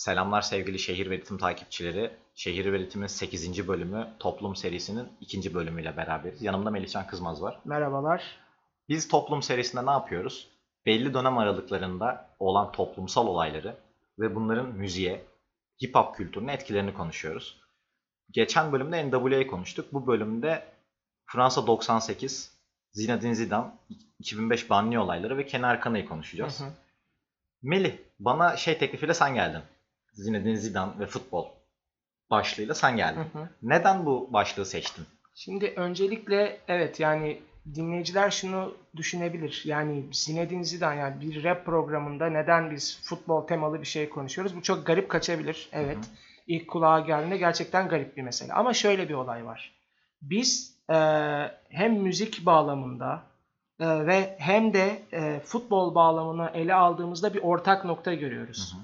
Selamlar sevgili Şehir ve Ritim takipçileri. Şehir ve Ritim'in 8. bölümü Toplum serisinin 2. bölümüyle beraberiz. Yanımda Melihcan Kızmaz var. Merhabalar. Biz Toplum serisinde ne yapıyoruz? Belli dönem aralıklarında olan toplumsal olayları ve bunların müziğe, hip hop kültürüne etkilerini konuşuyoruz. Geçen bölümde NWA'yı konuştuk. Bu bölümde Fransa 98, Zinedine Zidane, 2005 Banli olayları ve Kenny Arkana'yı konuşacağız. Hı hı. Melih, bana şey teklifiyle sen geldin. Zinedine Zidane ve futbol başlığıyla sen geldin. Hı hı. Neden bu başlığı seçtin? Şimdi öncelikle evet yani dinleyiciler şunu düşünebilir. Yani Zinedine Zidane yani bir rap programında neden biz futbol temalı bir şey konuşuyoruz? Bu çok garip kaçabilir. Evet. Hı hı. İlk kulağa geldiğinde gerçekten garip bir mesele. Ama şöyle bir olay var. Biz e, hem müzik bağlamında e, ve hem de e, futbol bağlamını ele aldığımızda bir ortak nokta görüyoruz. Hı hı.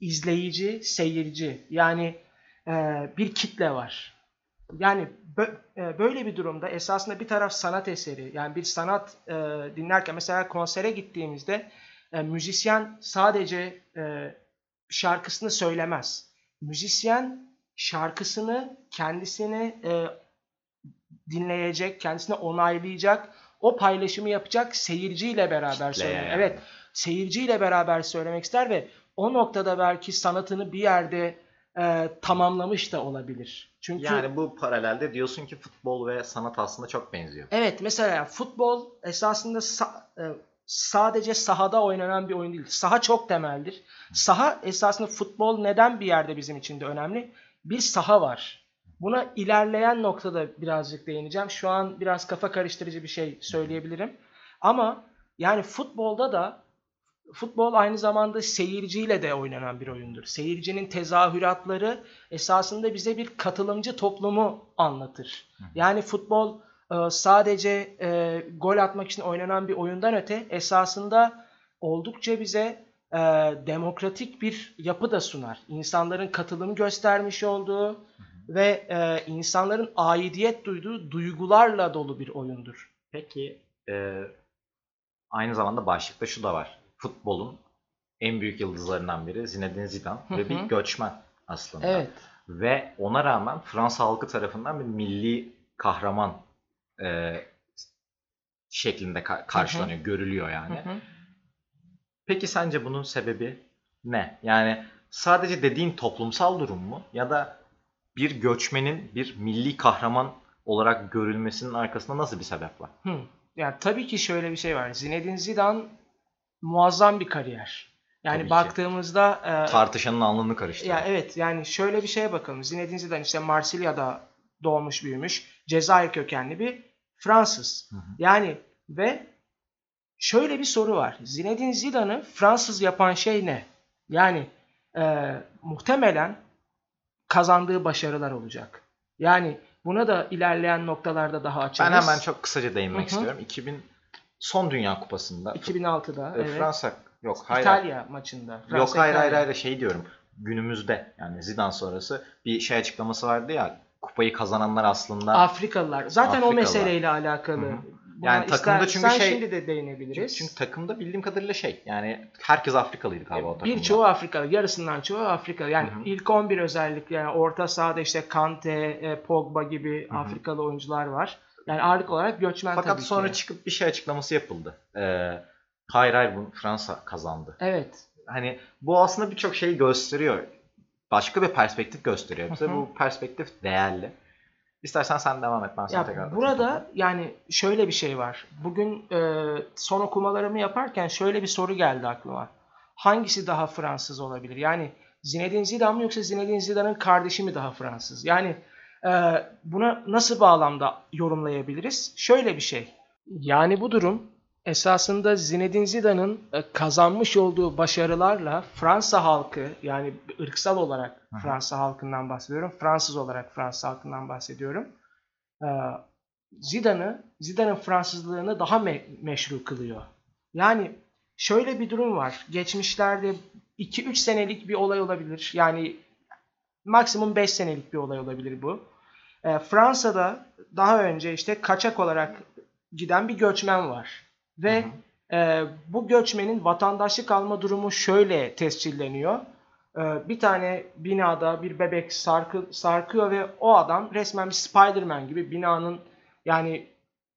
İz- izleyici, seyirci yani e, bir kitle var. Yani bö- e, böyle bir durumda esasında bir taraf sanat eseri yani bir sanat e, dinlerken mesela konsere gittiğimizde e, müzisyen sadece e, şarkısını söylemez. Müzisyen şarkısını kendisini e, dinleyecek, kendisine onaylayacak, o paylaşımı yapacak seyirciyle beraber Kitle söylemek. yani. Evet, seyirciyle beraber söylemek ister ve o noktada belki sanatını bir yerde e, tamamlamış da olabilir. Çünkü Yani bu paralelde diyorsun ki futbol ve sanat aslında çok benziyor. evet mesela futbol esasında sa- e, sadece sahada oynanan bir oyun değil. Saha çok temeldir. Saha esasında futbol neden bir yerde bizim için de önemli? Bir saha var. Buna ilerleyen noktada birazcık değineceğim. Şu an biraz kafa karıştırıcı bir şey söyleyebilirim. Ama yani futbolda da futbol aynı zamanda seyirciyle de oynanan bir oyundur. Seyircinin tezahüratları esasında bize bir katılımcı toplumu anlatır. Yani futbol e, sadece e, gol atmak için oynanan bir oyundan öte esasında oldukça bize e, demokratik bir yapı da sunar. İnsanların katılım göstermiş olduğu ve e, insanların aidiyet duyduğu duygularla dolu bir oyundur. Peki e, aynı zamanda başlıkta şu da var. Futbolun en büyük yıldızlarından biri Zinedine Zidane Hı ve bir hı. göçmen aslında. Evet. Ve ona rağmen Fransa halkı tarafından bir milli kahraman e, şeklinde ka- karşılanıyor, görülüyor yani. Hı hı. Peki sence bunun sebebi ne? Yani sadece dediğin toplumsal durum mu? Ya da bir göçmenin bir milli kahraman olarak görülmesinin arkasında nasıl bir sebep var? Hı. Yani tabii ki şöyle bir şey var. Zinedine Zidane muazzam bir kariyer. Yani Tabii baktığımızda e, Tartışanın alnını karıştırıyor. ya evet yani şöyle bir şeye bakalım. Zinedine Zidane işte Marsilya'da doğmuş büyümüş. Cezayir kökenli bir Fransız. Hı hı. Yani ve şöyle bir soru var. Zinedine Zidane'ı Fransız yapan şey ne? Yani e, muhtemelen kazandığı başarılar olacak. Yani buna da ilerleyen noktalarda daha açarız. Ben hemen çok kısaca değinmek Hı hı. istiyorum. 2000 son Dünya Kupası'nda 2006'da e, evet. Fransa yok hayır. İtalya maçında. Fransa, yok hayır hayır İtalya. hayır şey diyorum. Günümüzde yani Zidane sonrası bir şey açıklaması vardı ya kupayı kazananlar aslında Afrikalılar. Zaten o Afrikalılar. meseleyle alakalı. Hı hı. Buna Yani takımda çünkü şey- şimdi de değinebiliriz. çünkü takımda bildiğim kadarıyla şey yani herkes Afrikalıydı galiba o takımda. Birçoğu Afrikalı, yarısından çoğu Afrikalı. Yani Hı hı. ilk 11 özellikle yani orta sahada işte Kante, e, Pogba gibi Hı hı. Afrikalı oyuncular var. Yani ağırlık olarak göçmen Fakat tabii sonra ki. çıkıp bir şey açıklaması yapıldı. Ee, hayır hayır bunu Fransa kazandı. Evet. Hani bu aslında birçok şeyi gösteriyor. Başka bir perspektif gösteriyor bize. Bu perspektif değerli. İstersen sen devam et ben sana tekrar Ya atayım burada yani şöyle bir şey var. Bugün e, son okumalarımı yaparken şöyle bir soru geldi aklıma. Hangisi daha Fransız olabilir? Yani Zinedine Zidane mı yoksa Zinedine Zidane'ın kardeşi mi daha Fransız? Yani e, buna nasıl bağlamda yorumlayabiliriz? Şöyle bir şey. Yani bu durum esasında Zinedine Zidane'ın e, kazanmış olduğu başarılarla Fransa halkı yani ırksal olarak. Fransa halkından bahsediyorum. Fransız olarak Fransa halkından bahsediyorum. E, Zidane'ı, Zidane'ın Fransızlığını daha me- meşru kılıyor. Yani şöyle bir durum var. Geçmişlerde 2-3 senelik bir olay olabilir. Yani maksimum 5 senelik bir olay olabilir bu. E, Fransa'da daha önce işte kaçak olarak giden bir göçmen var. Ve Hı hı. e, bu göçmenin vatandaşlık alma durumu şöyle tescilleniyor. Ee, bir tane binada bir bebek sarkı, sarkıyor ve o adam resmen bir Spider-Man gibi binanın yani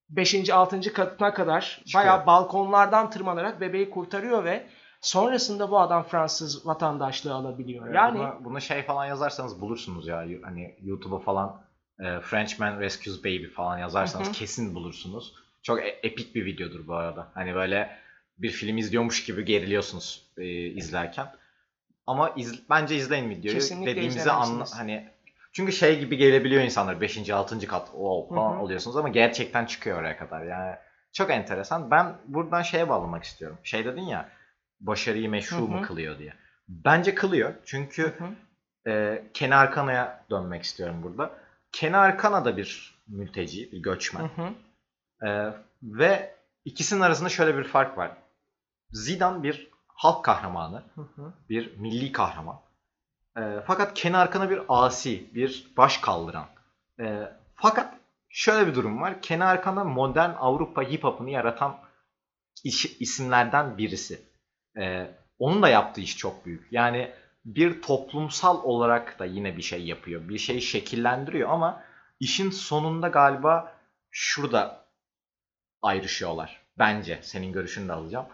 5. 6. katına kadar Çıkıyor. bayağı balkonlardan tırmanarak bebeği kurtarıyor ve sonrasında bu adam Fransız vatandaşlığı alabiliyor. Yani Buna, buna şey falan yazarsanız bulursunuz ya. Hani YouTube'a falan e, Frenchman Rescues Baby falan yazarsanız Hı hı. kesin bulursunuz. Çok e- epik bir videodur bu arada. Hani böyle bir film izliyormuş gibi geriliyorsunuz e, izlerken. Ama iz- bence izleyin videoyu. Kesinlikle Dediğimizi anla hani çünkü şey gibi gelebiliyor insanlar 5. 6. kat o falan Hı hı. oluyorsunuz ama gerçekten çıkıyor oraya kadar. Yani çok enteresan. Ben buradan şeye bağlamak istiyorum. Şey dedin ya başarıyı meşru Hı mu kılıyor diye. Bence kılıyor. Çünkü e, Kenar Kana'ya dönmek istiyorum burada. Kenar Kana da bir mülteci, bir göçmen. E, ve ikisinin arasında şöyle bir fark var. Zidane bir halk kahramanı, Hı hı. bir milli kahraman. E, fakat Kenar Kana bir asi, bir baş kaldıran. E, fakat şöyle bir durum var. Kenar Kana modern Avrupa hip hop'unu yaratan isimlerden birisi. E, onun da yaptığı iş çok büyük. Yani bir toplumsal olarak da yine bir şey yapıyor. Bir şeyi şekillendiriyor ama işin sonunda galiba şurada ayrışıyorlar. Bence senin görüşünü de alacağım.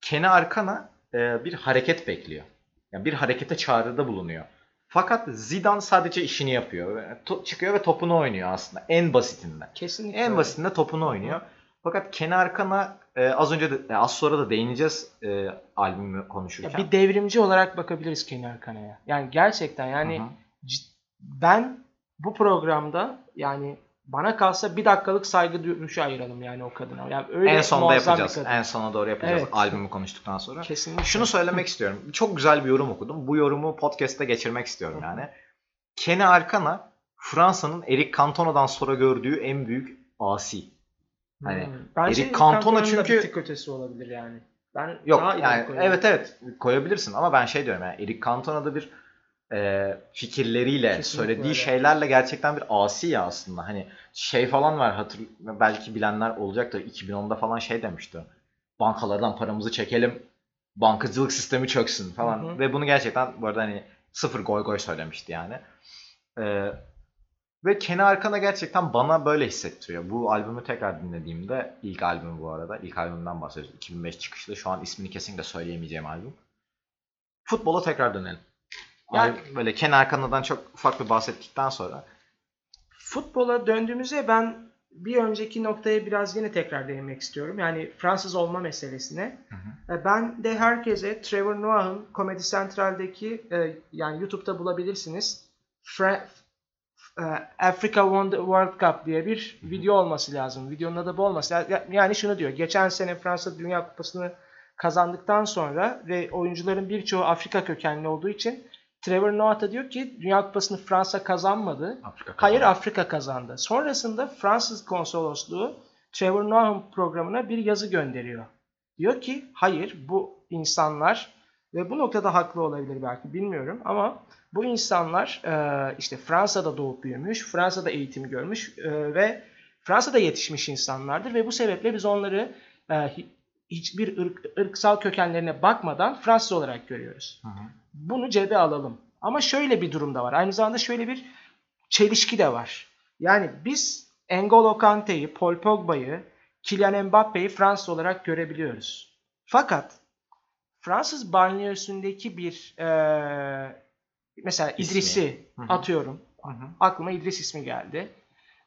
Kene Arkana e, bir hareket bekliyor. Yani bir harekete çağrıda bulunuyor. Fakat Zidane sadece işini yapıyor. Çıkıyor ve topunu oynuyor aslında. En basitinden. Kesinlikle. En basitinde topunu oynuyor. Fakat Kene Arkana e, az önce de, az sonra da değineceğiz e, albümü Ya konuşurken. bir devrimci olarak bakabiliriz Kenar Kana'ya. Yani gerçekten yani Hı hı. c- ben bu programda yani bana kalsa bir dakikalık saygı duruşu ayıralım yani o kadına. Yani öyle en sonda yapacağız. En sona doğru yapacağız Evet. albümü konuştuktan sonra. Kesinlikle. Şunu söylemek istiyorum. Çok güzel bir yorum okudum. Bu yorumu podcast'te geçirmek istiyorum yani. Kene Arkana Fransa'nın Eric Cantona'dan sonra gördüğü en büyük asi. Hani Hmm. Bence Eric Cantona da çünkü- bir tık ötesi olabilir yani. Ben Yok daha yani evet evet koyabilirsin ama ben şey diyorum yani Eric Cantona'da bir e, fikirleriyle Kesinlikle söylediği öyle. şeylerle gerçekten bir asi ya aslında. Hani şey falan var hatır belki bilenler olacaktır. 2010'da falan şey demişti. Bankalardan paramızı çekelim. Bankacılık sistemi çöksün falan. Hı hı. Ve bunu gerçekten bu arada hani sıfır goy goy söylemişti yani. Ee, ve Kenny Arkana gerçekten bana böyle hissettiriyor. Bu albümü tekrar dinlediğimde ilk albüm bu arada. ilk albümden bahsediyoruz. 2005 çıkışlı. Şu an ismini kesinlikle söyleyemeyeceğim albüm. Futbola tekrar dönelim. Yani- böyle Kenny Arkana'dan çok ufak bir bahsettikten sonra Futbola döndüğümüzde ben bir önceki noktaya biraz yine tekrar değinmek istiyorum. Yani Fransız olma meselesine. E, Ben de herkese Trevor Noah'ın Comedy Central'deki e, yani YouTube'da bulabilirsiniz. Fra- Africa Won the World Cup diye bir video olması lazım. Videonun adı bu olması lazım. Ya- Yani şunu diyor. Geçen sene Fransa Dünya Kupası'nı kazandıktan sonra ve oyuncuların birçoğu Afrika kökenli olduğu için Trevor Noah da diyor ki Dünya Kupası'nı Fransa kazanmadı. Afrika Hayır. Afrika kazandı. Sonrasında Fransız konsolosluğu Trevor Noah'ın programına bir yazı gönderiyor. Diyor ki hayır bu insanlar ve bu noktada haklı olabilir belki bilmiyorum ama bu insanlar e, işte Fransa'da doğup büyümüş, Fransa'da eğitim görmüş e, ve Fransa'da yetişmiş insanlardır ve bu sebeple biz onları e, hi- hiçbir ırk, ırksal kökenlerine bakmadan Fransız olarak görüyoruz Hı hı. bunu cebe alalım. Ama şöyle bir durum da var. Aynı zamanda şöyle bir çelişki de var. Yani biz N'Golo Kante'yi, Paul Pogba'yı, Kylian Mbappe'yi Fransız olarak görebiliyoruz. Fakat Fransız banliyösündeki bir eee, mesela. İdris'i Hı hı. atıyorum. Hı hı. Aklıma İdris ismi geldi.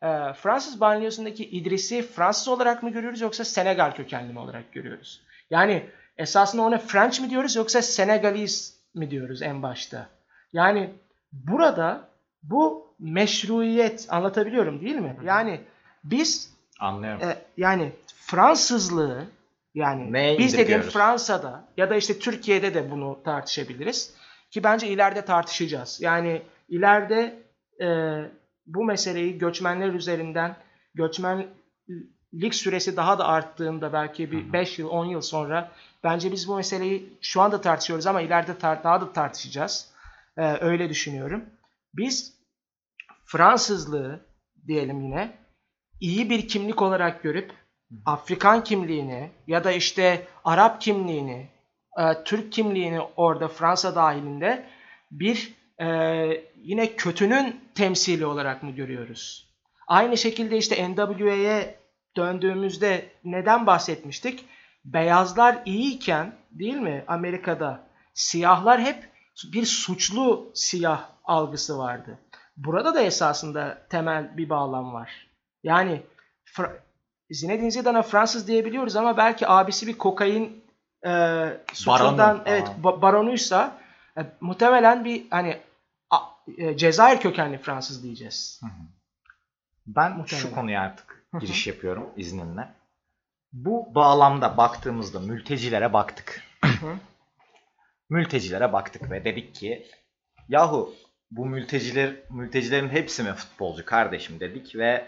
Eee, Fransız banliyösündeki İdris'i Fransız olarak mı görüyoruz yoksa Senegal kökenli mi olarak görüyoruz? Yani esasında ona French mi diyoruz yoksa Senegalese mi diyoruz en başta? Yani burada bu meşruiyet anlatabiliyorum değil mi? Yani biz Anlıyorum. e, yani Fransızlığı yani Neye biz dediğim? Fransa'da ya da işte Türkiye'de de bunu tartışabiliriz. Ki bence ileride tartışacağız. Yani ileride e, bu meseleyi göçmenler üzerinden göçmenlik süresi daha da arttığında belki bir hı. 5 yıl 10 yıl sonra bence biz bu meseleyi şu anda tartışıyoruz ama ileride tar- daha da tartışacağız. E, öyle düşünüyorum. Biz Fransızlığı diyelim yine iyi bir kimlik olarak görüp Afrikan kimliğini ya da işte Arap kimliğini e, Türk kimliğini orada Fransa dahilinde bir e, yine kötünün temsili olarak mı görüyoruz? Aynı şekilde işte NWA'ye döndüğümüzde neden bahsetmiştik? Beyazlar iyiyken değil mi Amerika'da siyahlar hep bir suçlu siyah algısı vardı. Burada da esasında temel bir bağlam var. Yani Zinedine Zidane'a Fransız diyebiliyoruz ama belki abisi bir kokain e, suçundan Baronu evet ba- baronuysa e, muhtemelen bir hani a- e, Cezayir kökenli Fransız diyeceğiz. Ben Muhtemelen. şu konuya artık giriş yapıyorum izninle. Bu bağlamda baktığımızda mültecilere baktık. mültecilere baktık ve dedik ki yahu bu mülteciler mültecilerin hepsi mi futbolcu kardeşim dedik ve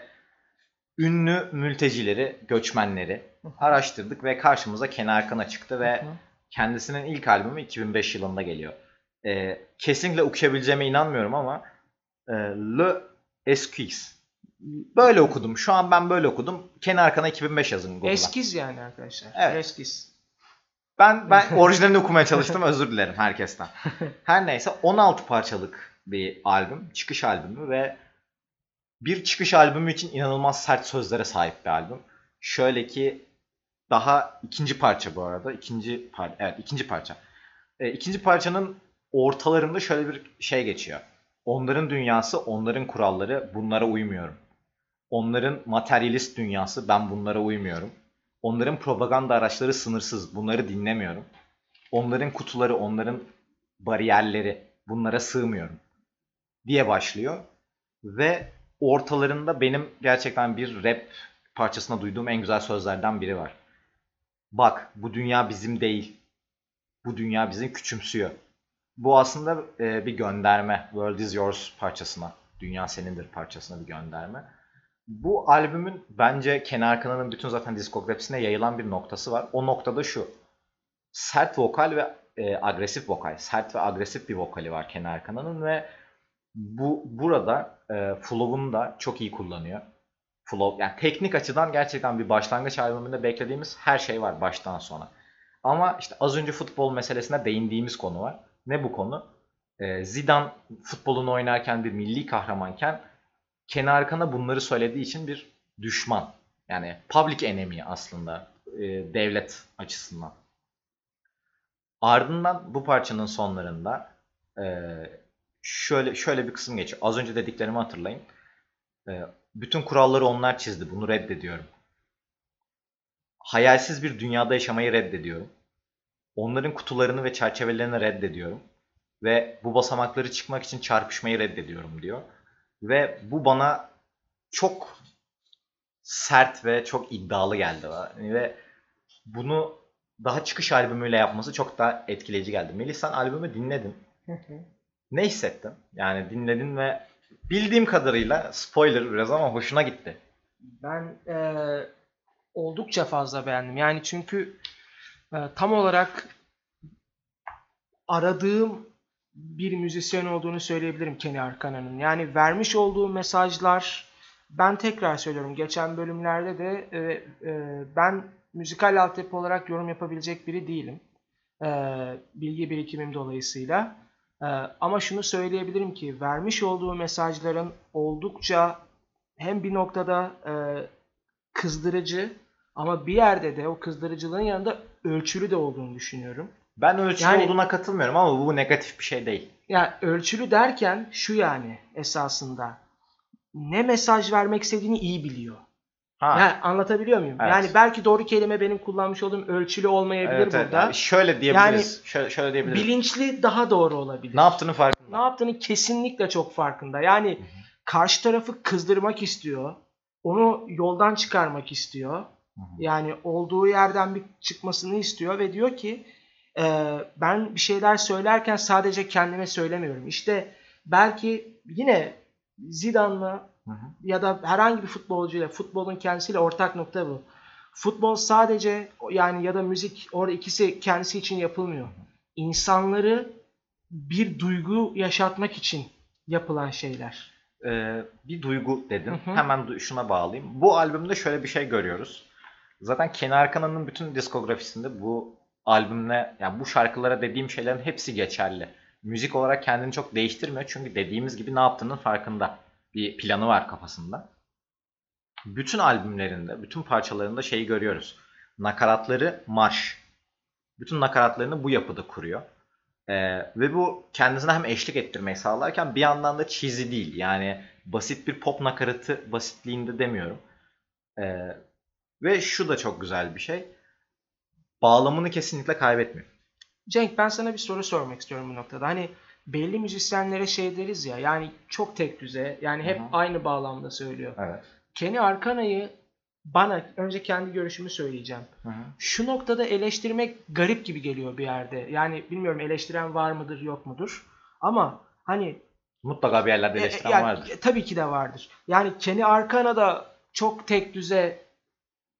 ünlü mültecileri, göçmenleri araştırdık ve karşımıza Kenar Kana çıktı ve kendisinin ilk albümü 2005 yılında geliyor. Ee, kesinlikle okuyabileceğime inanmıyorum ama e, Le Esquisse. Böyle okudum. Şu an ben böyle okudum. Kenar Kana 2005 yazın Google'a. Eskiz yani arkadaşlar. Evet. Eskiz. Ben ben orijinalini okumaya çalıştım. Özür dilerim herkesten. Her neyse 16 parçalık bir albüm, çıkış albümü ve bir çıkış albümü için inanılmaz sert sözlere sahip bir albüm. Şöyle ki daha ikinci parça bu arada. ikinci par evet ikinci parça. E, ikinci parçanın ortalarında şöyle bir şey geçiyor. Onların dünyası, onların kuralları, bunlara uymuyorum. Onların materyalist dünyası, ben bunlara uymuyorum. Onların propaganda araçları sınırsız. Bunları dinlemiyorum. Onların kutuları, onların bariyerleri. Bunlara sığmıyorum. Diye başlıyor. Ve ortalarında benim gerçekten bir rap parçasında duyduğum en güzel sözlerden biri var. Bak bu dünya bizim değil. Bu dünya bizi küçümsüyor. Bu aslında e, bir gönderme. World is yours parçasına. Dünya senindir parçasına bir gönderme. Bu albümün bence Kenar Kana'nın bütün zaten diskografisine yayılan bir noktası var. O noktada şu. Sert vokal ve e, agresif vokal. Sert ve agresif bir vokali var Kenar Kana'nın ve bu burada e, flow'unu da çok iyi kullanıyor. Flow yani teknik açıdan gerçekten bir başlangıç albümünde beklediğimiz her şey var baştan sona. Ama işte az önce futbol meselesine değindiğimiz konu var. Ne bu konu? E, Zidane futbolunu oynarken bir milli kahramanken Kenar Kana bunları söylediği için bir düşman. Yani public enemy aslında e, devlet açısından. Ardından bu parçanın sonlarında e, şöyle şöyle bir kısım geçiyor. Az önce dediklerimi hatırlayın. E, bütün kuralları onlar çizdi. Bunu reddediyorum. Hayalsiz bir dünyada yaşamayı reddediyorum. Onların kutularını ve çerçevelerini reddediyorum. Ve bu basamakları çıkmak için çarpışmayı reddediyorum diyor. Ve bu bana çok sert ve çok iddialı geldi. Ve bunu daha çıkış albümüyle yapması çok daha etkileyici geldi. Melih sen albümü dinledin. Ne hissettin? Yani dinledin ve bildiğim kadarıyla spoiler biraz ama hoşuna gitti. Ben e, oldukça fazla beğendim. Yani çünkü e, tam olarak aradığım bir müzisyen olduğunu söyleyebilirim Kenny Arkana'nın. Yani vermiş olduğu mesajlar ben tekrar söylüyorum geçen bölümlerde de e, e, ben müzikal altyapı olarak yorum yapabilecek biri değilim. E, bilgi birikimim dolayısıyla. E, ama şunu söyleyebilirim ki vermiş olduğu mesajların oldukça hem bir noktada e, kızdırıcı ama bir yerde de o kızdırıcılığın yanında ölçülü de olduğunu düşünüyorum. Ben ölçülü Yani- olduğuna katılmıyorum ama bu negatif bir şey değil. Yani ölçülü derken şu yani esasında ne mesaj vermek istediğini iyi biliyor. Ha. Yani anlatabiliyor muyum? Evet. Yani belki doğru kelime benim kullanmış olduğum ölçülü olmayabilir evet, evet. burada. Yani şöyle diyebiliriz. şöyle, şöyle diyebiliriz. Bilinçli daha doğru olabilir. Ne yaptığını farkında. ne yaptığını kesinlikle çok farkında. Yani karşı tarafı kızdırmak istiyor. Onu yoldan çıkarmak istiyor. Hı hı. Yani olduğu yerden bir çıkmasını istiyor ve diyor ki e, ben bir şeyler söylerken sadece kendime söylemiyorum. İşte belki yine Zidane'la Hı hı. ya da herhangi bir futbolcuyla, futbolun kendisiyle ortak nokta bu. Futbol sadece yani ya da müzik orada ikisi kendisi için yapılmıyor. İnsanları bir duygu yaşatmak için yapılan şeyler. Ee, bir duygu dedin. Hı hı. Hemen şuna bağlayayım. Bu albümde şöyle bir şey görüyoruz. Zaten Kenar Kana'nın bütün diskografisinde bu albümle yani bu şarkılara dediğim şeylerin hepsi geçerli. Müzik olarak kendini çok değiştirmiyor çünkü dediğimiz gibi ne yaptığının farkında. Bir planı var kafasında. Bütün albümlerinde, bütün parçalarında şeyi görüyoruz. Nakaratları marş. Bütün nakaratlarını bu yapıda kuruyor. Ee, ve bu kendisine hem eşlik ettirmeyi sağlarken bir yandan da cheesy değil. Yani basit bir pop nakaratı basitliğinde demiyorum. Ee, ve şu da çok güzel bir şey. Bağlamını kesinlikle kaybetmiyor. Cenk ben sana bir soru sormak istiyorum bu noktada. Hani belli müzisyenlere şey deriz ya yani çok tek düze yani hep Hı hı. aynı bağlamda söylüyor. Evet. Kenny Arkana'yı bana önce kendi görüşümü söyleyeceğim. Hı hı. Şu noktada eleştirmek garip gibi geliyor bir yerde. Yani bilmiyorum eleştiren var mıdır yok mudur. Ama hani Mutlaka bir yerlerde e, eleştiren ya, vardır. e, tabii ki de vardır. Yani Kenny Arkana da çok tek düze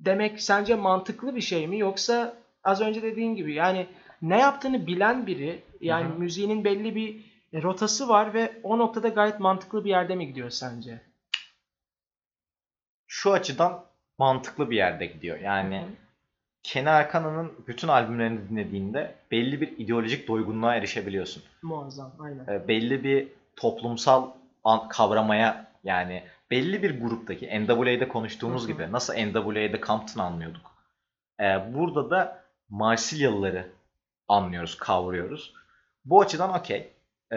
demek sence mantıklı bir şey mi yoksa az önce dediğin gibi yani ne yaptığını bilen biri yani Hı hı. müziğinin belli bir e, rotası var ve o noktada gayet mantıklı bir yerde mi gidiyor sence? Şu açıdan mantıklı bir yerde gidiyor. Yani Hı hı. Kenny Arkana'nın bütün albümlerini dinlediğinde belli bir ideolojik doygunluğa erişebiliyorsun. Muazzam aynen. E, belli bir toplumsal an- kavramaya yani belli bir gruptaki NWA'de konuştuğumuz Hı hı. gibi nasıl NWA'de Compton anlıyorduk. E, burada da Marsilyalıları anlıyoruz, kavruyoruz. Bu açıdan okey. E,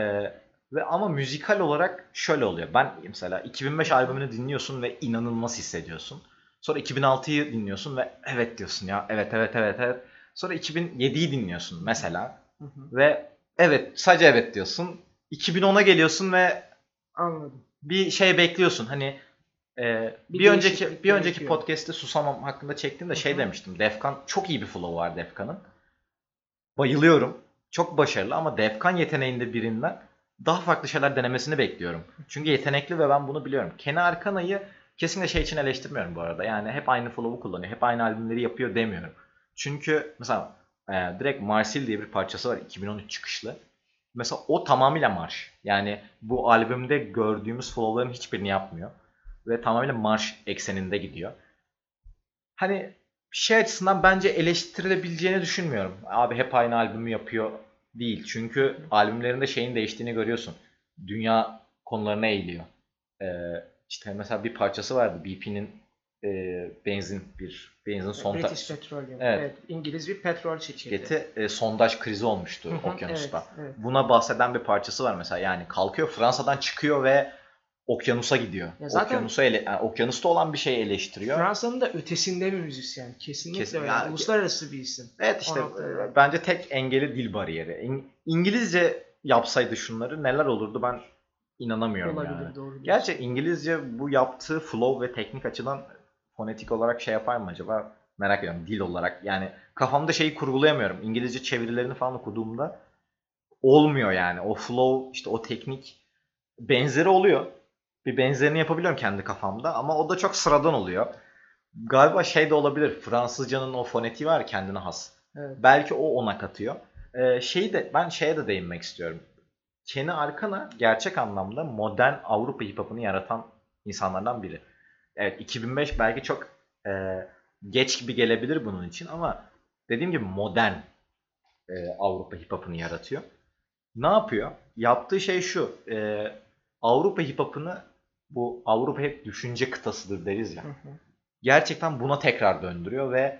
ve ama müzikal olarak şöyle oluyor. Ben mesela 2005 albümünü dinliyorsun ve inanılmaz hissediyorsun. Sonra 2006'yı dinliyorsun ve evet diyorsun ya. Evet evet evet evet. Sonra 2007'yi dinliyorsun mesela Hı hı. ve evet sadece evet diyorsun. 2010'a geliyorsun ve Anladım. bir şey bekliyorsun. Hani e, Bir bir, önceki bir önceki gerekiyor. podcast'te Susamam hakkında çektiğimde Hı şey demiştim. Defkan çok iyi bir flow var Defkan'ın. Bayılıyorum. Çok başarılı ama Defkan yeteneğinde birinden daha farklı şeyler denemesini bekliyorum. Çünkü yetenekli ve ben bunu biliyorum. Kenny Arkana'yı kesinlikle şey için eleştirmiyorum bu arada. Yani hep aynı flow'u kullanıyor. Hep aynı albümleri yapıyor demiyorum. Çünkü mesela e, direkt Marsil diye bir parçası var 2013 çıkışlı. Mesela o tamamıyla marş. Yani bu albümde gördüğümüz flow'ların hiçbirini yapmıyor. Ve tamamıyla marş ekseninde gidiyor. Hani şey açısından bence eleştirilebileceğini düşünmüyorum. Abi hep aynı albümü yapıyor değil. Çünkü albümlerinde şeyin değiştiğini görüyorsun. Dünya konularına eğiliyor. Ee, işte mesela bir parçası vardı. BP'nin e, benzin bir benzin son British Petroleum. Evet. Evet. İngiliz bir petrol şirketi. e, sondaj krizi olmuştu okyanusta. evet, evet. Buna bahseden bir parçası var mesela. Yani kalkıyor Fransa'dan çıkıyor ve okyanusa gidiyor. Ya zaten- Okyanusa ele, yani okyanusta olan bir şeyi eleştiriyor. Fransa'nın da ötesinde bir müzisyen. Kesinlikle Kesin- öyle. ya- Uluslararası bir isim. Evet işte noktada. e, bence tek engeli dil bariyeri. İng- İngilizce yapsaydı şunları neler olurdu ben inanamıyorum Olabilir yani. doğru. Gerçi İngilizce bu yaptığı flow ve teknik açıdan fonetik olarak şey yapar mı acaba? Merak ediyorum dil olarak. Yani kafamda şeyi kurgulayamıyorum. İngilizce çevirilerini falan okuduğumda olmuyor yani. O flow işte o teknik benzeri oluyor. Bir benzerini yapabiliyorum kendi kafamda ama o da çok sıradan oluyor. Galiba şey de olabilir. Fransızcanın o fonetiği var kendine has. Evet. Belki o ona katıyor. Ee, şeyi de ben şeye de değinmek istiyorum. Kenny Arkana gerçek anlamda modern Avrupa hip hop'unu yaratan insanlardan biri. Evet 2005 belki çok e, geç gibi gelebilir bunun için ama dediğim gibi modern e, Avrupa hip hop'unu yaratıyor. Ne yapıyor? Yaptığı şey şu. e, Avrupa hip hop'unu bu Avrupa hep düşünce kıtasıdır deriz ya Hı hı. gerçekten buna tekrar döndürüyor ve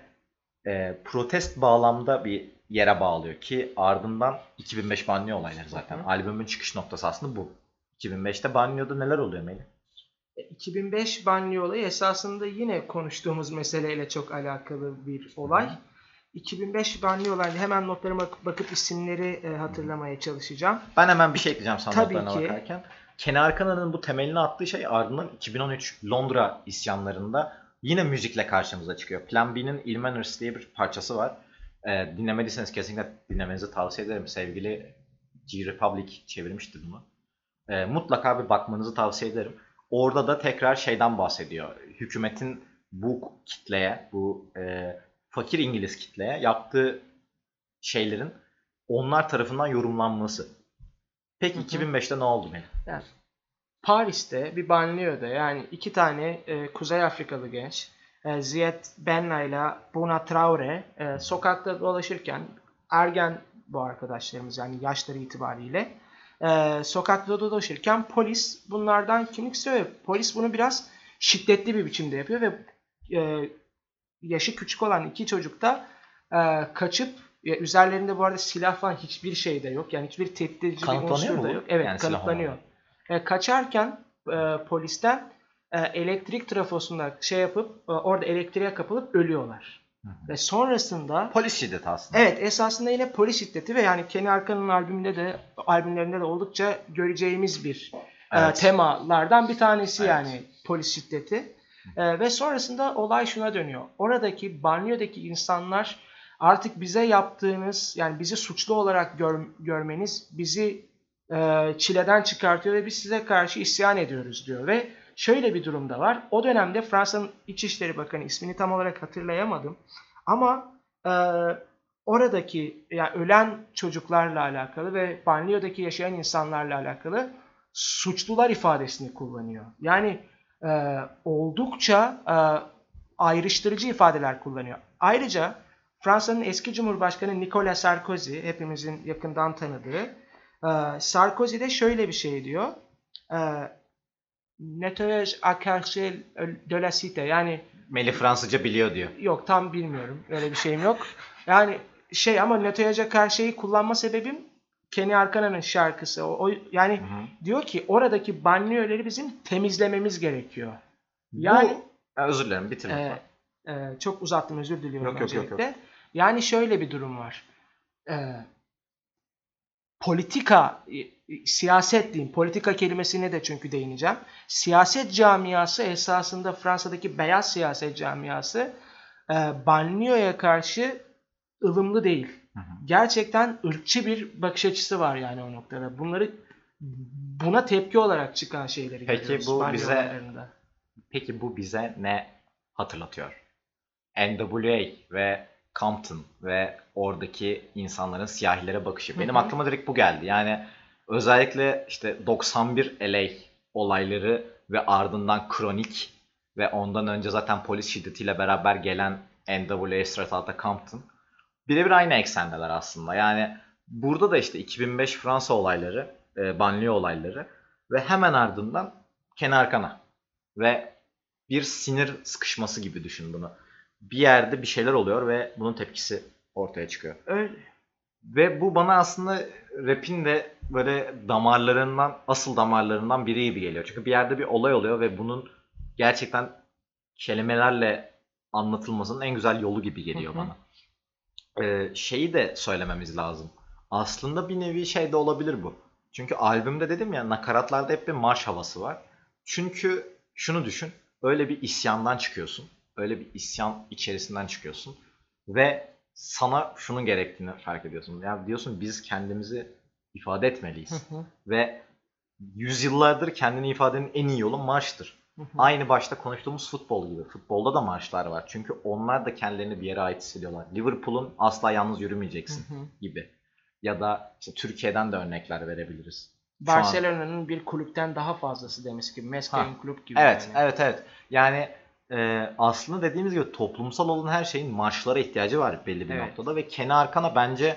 e, protest bağlamda bir yere bağlıyor ki ardından 2005 banlıyor olayları zaten. Hı hı. Albümün çıkış noktası aslında bu. 2005'te banlıyorda neler oluyor Melih? E, 2005 banyo olayı esasında yine konuştuğumuz meseleyle çok alakalı bir olay. 2005 banyo olayı hemen notlarıma bak- bakıp isimleri e, hatırlamaya çalışacağım. Ben hemen bir şey ekleyeceğim sana Tabii notlarına ki. bakarken. Kenny Arkana'nın bu temelini attığı şey ardından 2013 Londra isyanlarında yine müzikle karşımıza çıkıyor. Plan B'nin Il Manners diye bir parçası var. Ee, dinlemediyseniz kesinlikle dinlemenizi tavsiye ederim. Sevgili G-Republic çevirmişti bunu. Ee, mutlaka bir bakmanızı tavsiye ederim. Orada da tekrar şeyden bahsediyor. Hükümetin bu kitleye, bu e, fakir İngiliz kitleye yaptığı şeylerin onlar tarafından yorumlanması. Peki Hı hı. 2005'te ne oldu benim? Yani Paris'te bir banliyöde yani iki tane e, Kuzey Afrikalı genç e, Ziyad Benna ile Buna Traore e, sokakta dolaşırken ergen bu arkadaşlarımız yani yaşları itibariyle e, sokakta dolaşırken polis bunlardan kimlik istiyor. Polis bunu biraz şiddetli bir biçimde yapıyor ve e, yaşı küçük olan iki çocuk da e, kaçıp ya üzerlerinde bu arada silah falan hiçbir şey de yok. Yani hiçbir tehdit edici bir unsur da yok. Evet Yani kanıtlanıyor. E, kaçarken e, polisten e, elektrik trafosunda şey yapıp e, orada elektriğe kapılıp ölüyorlar. Hı hı. Ve sonrasında Polis şiddeti aslında. Evet esasında yine polis şiddeti ve yani Kenny Arkan'ın albümünde de albümlerinde de oldukça göreceğimiz bir e, Evet. temalardan bir tanesi Evet. yani polis şiddeti. E, ve sonrasında olay şuna dönüyor. Oradaki banliyodaki insanlar artık bize yaptığınız yani bizi suçlu olarak gör- görmeniz bizi e, çileden çıkartıyor ve biz size karşı isyan ediyoruz diyor ve şöyle bir durum da var. O dönemde Fransa'nın İçişleri Bakanı ismini tam olarak hatırlayamadım ama e, oradaki yani ölen çocuklarla alakalı ve banliyodaki yaşayan insanlarla alakalı suçlular ifadesini kullanıyor. Yani e, oldukça e, ayrıştırıcı ifadeler kullanıyor. Ayrıca Fransa'nın eski Cumhurbaşkanı Nicolas Sarkozy, hepimizin yakından tanıdığı, e, Sarkozy de şöyle bir şey diyor. E, Nettoyage à carcher de la cité. Yani Melih Fransızca biliyor diyor. Yok tam bilmiyorum. Öyle bir şeyim yok. Yani şey ama Netoyaca karşıyı kullanma sebebim Kenny Arkana'nın şarkısı. O, o- yani Hı hı. diyor ki oradaki banliyöleri bizim temizlememiz gerekiyor. Yani Bu, özür dilerim bitir lütfen. e, e, çok uzattım özür diliyorum Yok, yok, yok, öncelikle. Yani şöyle bir durum var. E, politika, e, e, siyaset diyeyim, politika kelimesine de çünkü değineceğim. Siyaset camiası esasında Fransa'daki beyaz siyaset camiası e, banliyoya karşı ılımlı değil. Hı hı. Gerçekten ırkçı bir bakış açısı var yani o noktada. Bunları buna tepki olarak çıkan şeyleri Peki bu bize-. Peki bu bize ne hatırlatıyor? NWA ve Compton ve oradaki insanların siyahilere bakışı. Benim Hı hı. aklıma direkt bu geldi. Yani özellikle işte 91 LA olayları ve ardından kronik ve ondan önce zaten polis şiddetiyle beraber gelen NWA Outta Compton birebir aynı eksendeler aslında. Yani burada da işte 2005 Fransa olayları, e, banliyö olayları ve hemen ardından kenar kana ve bir sinir sıkışması gibi düşün bunu. Bir yerde bir şeyler oluyor ve bunun tepkisi ortaya çıkıyor. Öyle. Ve bu bana aslında rap'in de böyle damarlarından, asıl damarlarından biri gibi geliyor. Çünkü bir yerde bir olay oluyor ve bunun gerçekten kelimelerle anlatılmasının en güzel yolu gibi geliyor Hı hı. bana. Ee, şeyi de söylememiz lazım. Aslında bir nevi şey de olabilir bu. Çünkü albümde dedim ya nakaratlarda hep bir marş havası var. Çünkü şunu düşün. Öyle bir isyandan çıkıyorsun. Öyle bir isyan içerisinden çıkıyorsun. Ve sana şunun gerektiğini fark ediyorsun. Ya diyorsun biz kendimizi ifade etmeliyiz. Hı hı, Ve yüzyıllardır kendini ifadenin en iyi yolu marştır. hı hı. Aynı başta konuştuğumuz futbol gibi. Futbolda da marşlar var. Çünkü onlar da kendilerini bir yere ait hissediyorlar. Liverpool'un asla yalnız yürümeyeceksin Hı hı. gibi. Ya da işte Türkiye'den de örnekler verebiliriz. Şu an- Barcelona'nın bir kulüpten daha fazlası demiş gibi. Meske'nin kulüp gibi. Evet, yani. evet, evet. Yani e, aslında dediğimiz gibi toplumsal olan her şeyin marşlara ihtiyacı var belli bir Evet. noktada ve Kenny Arkana bence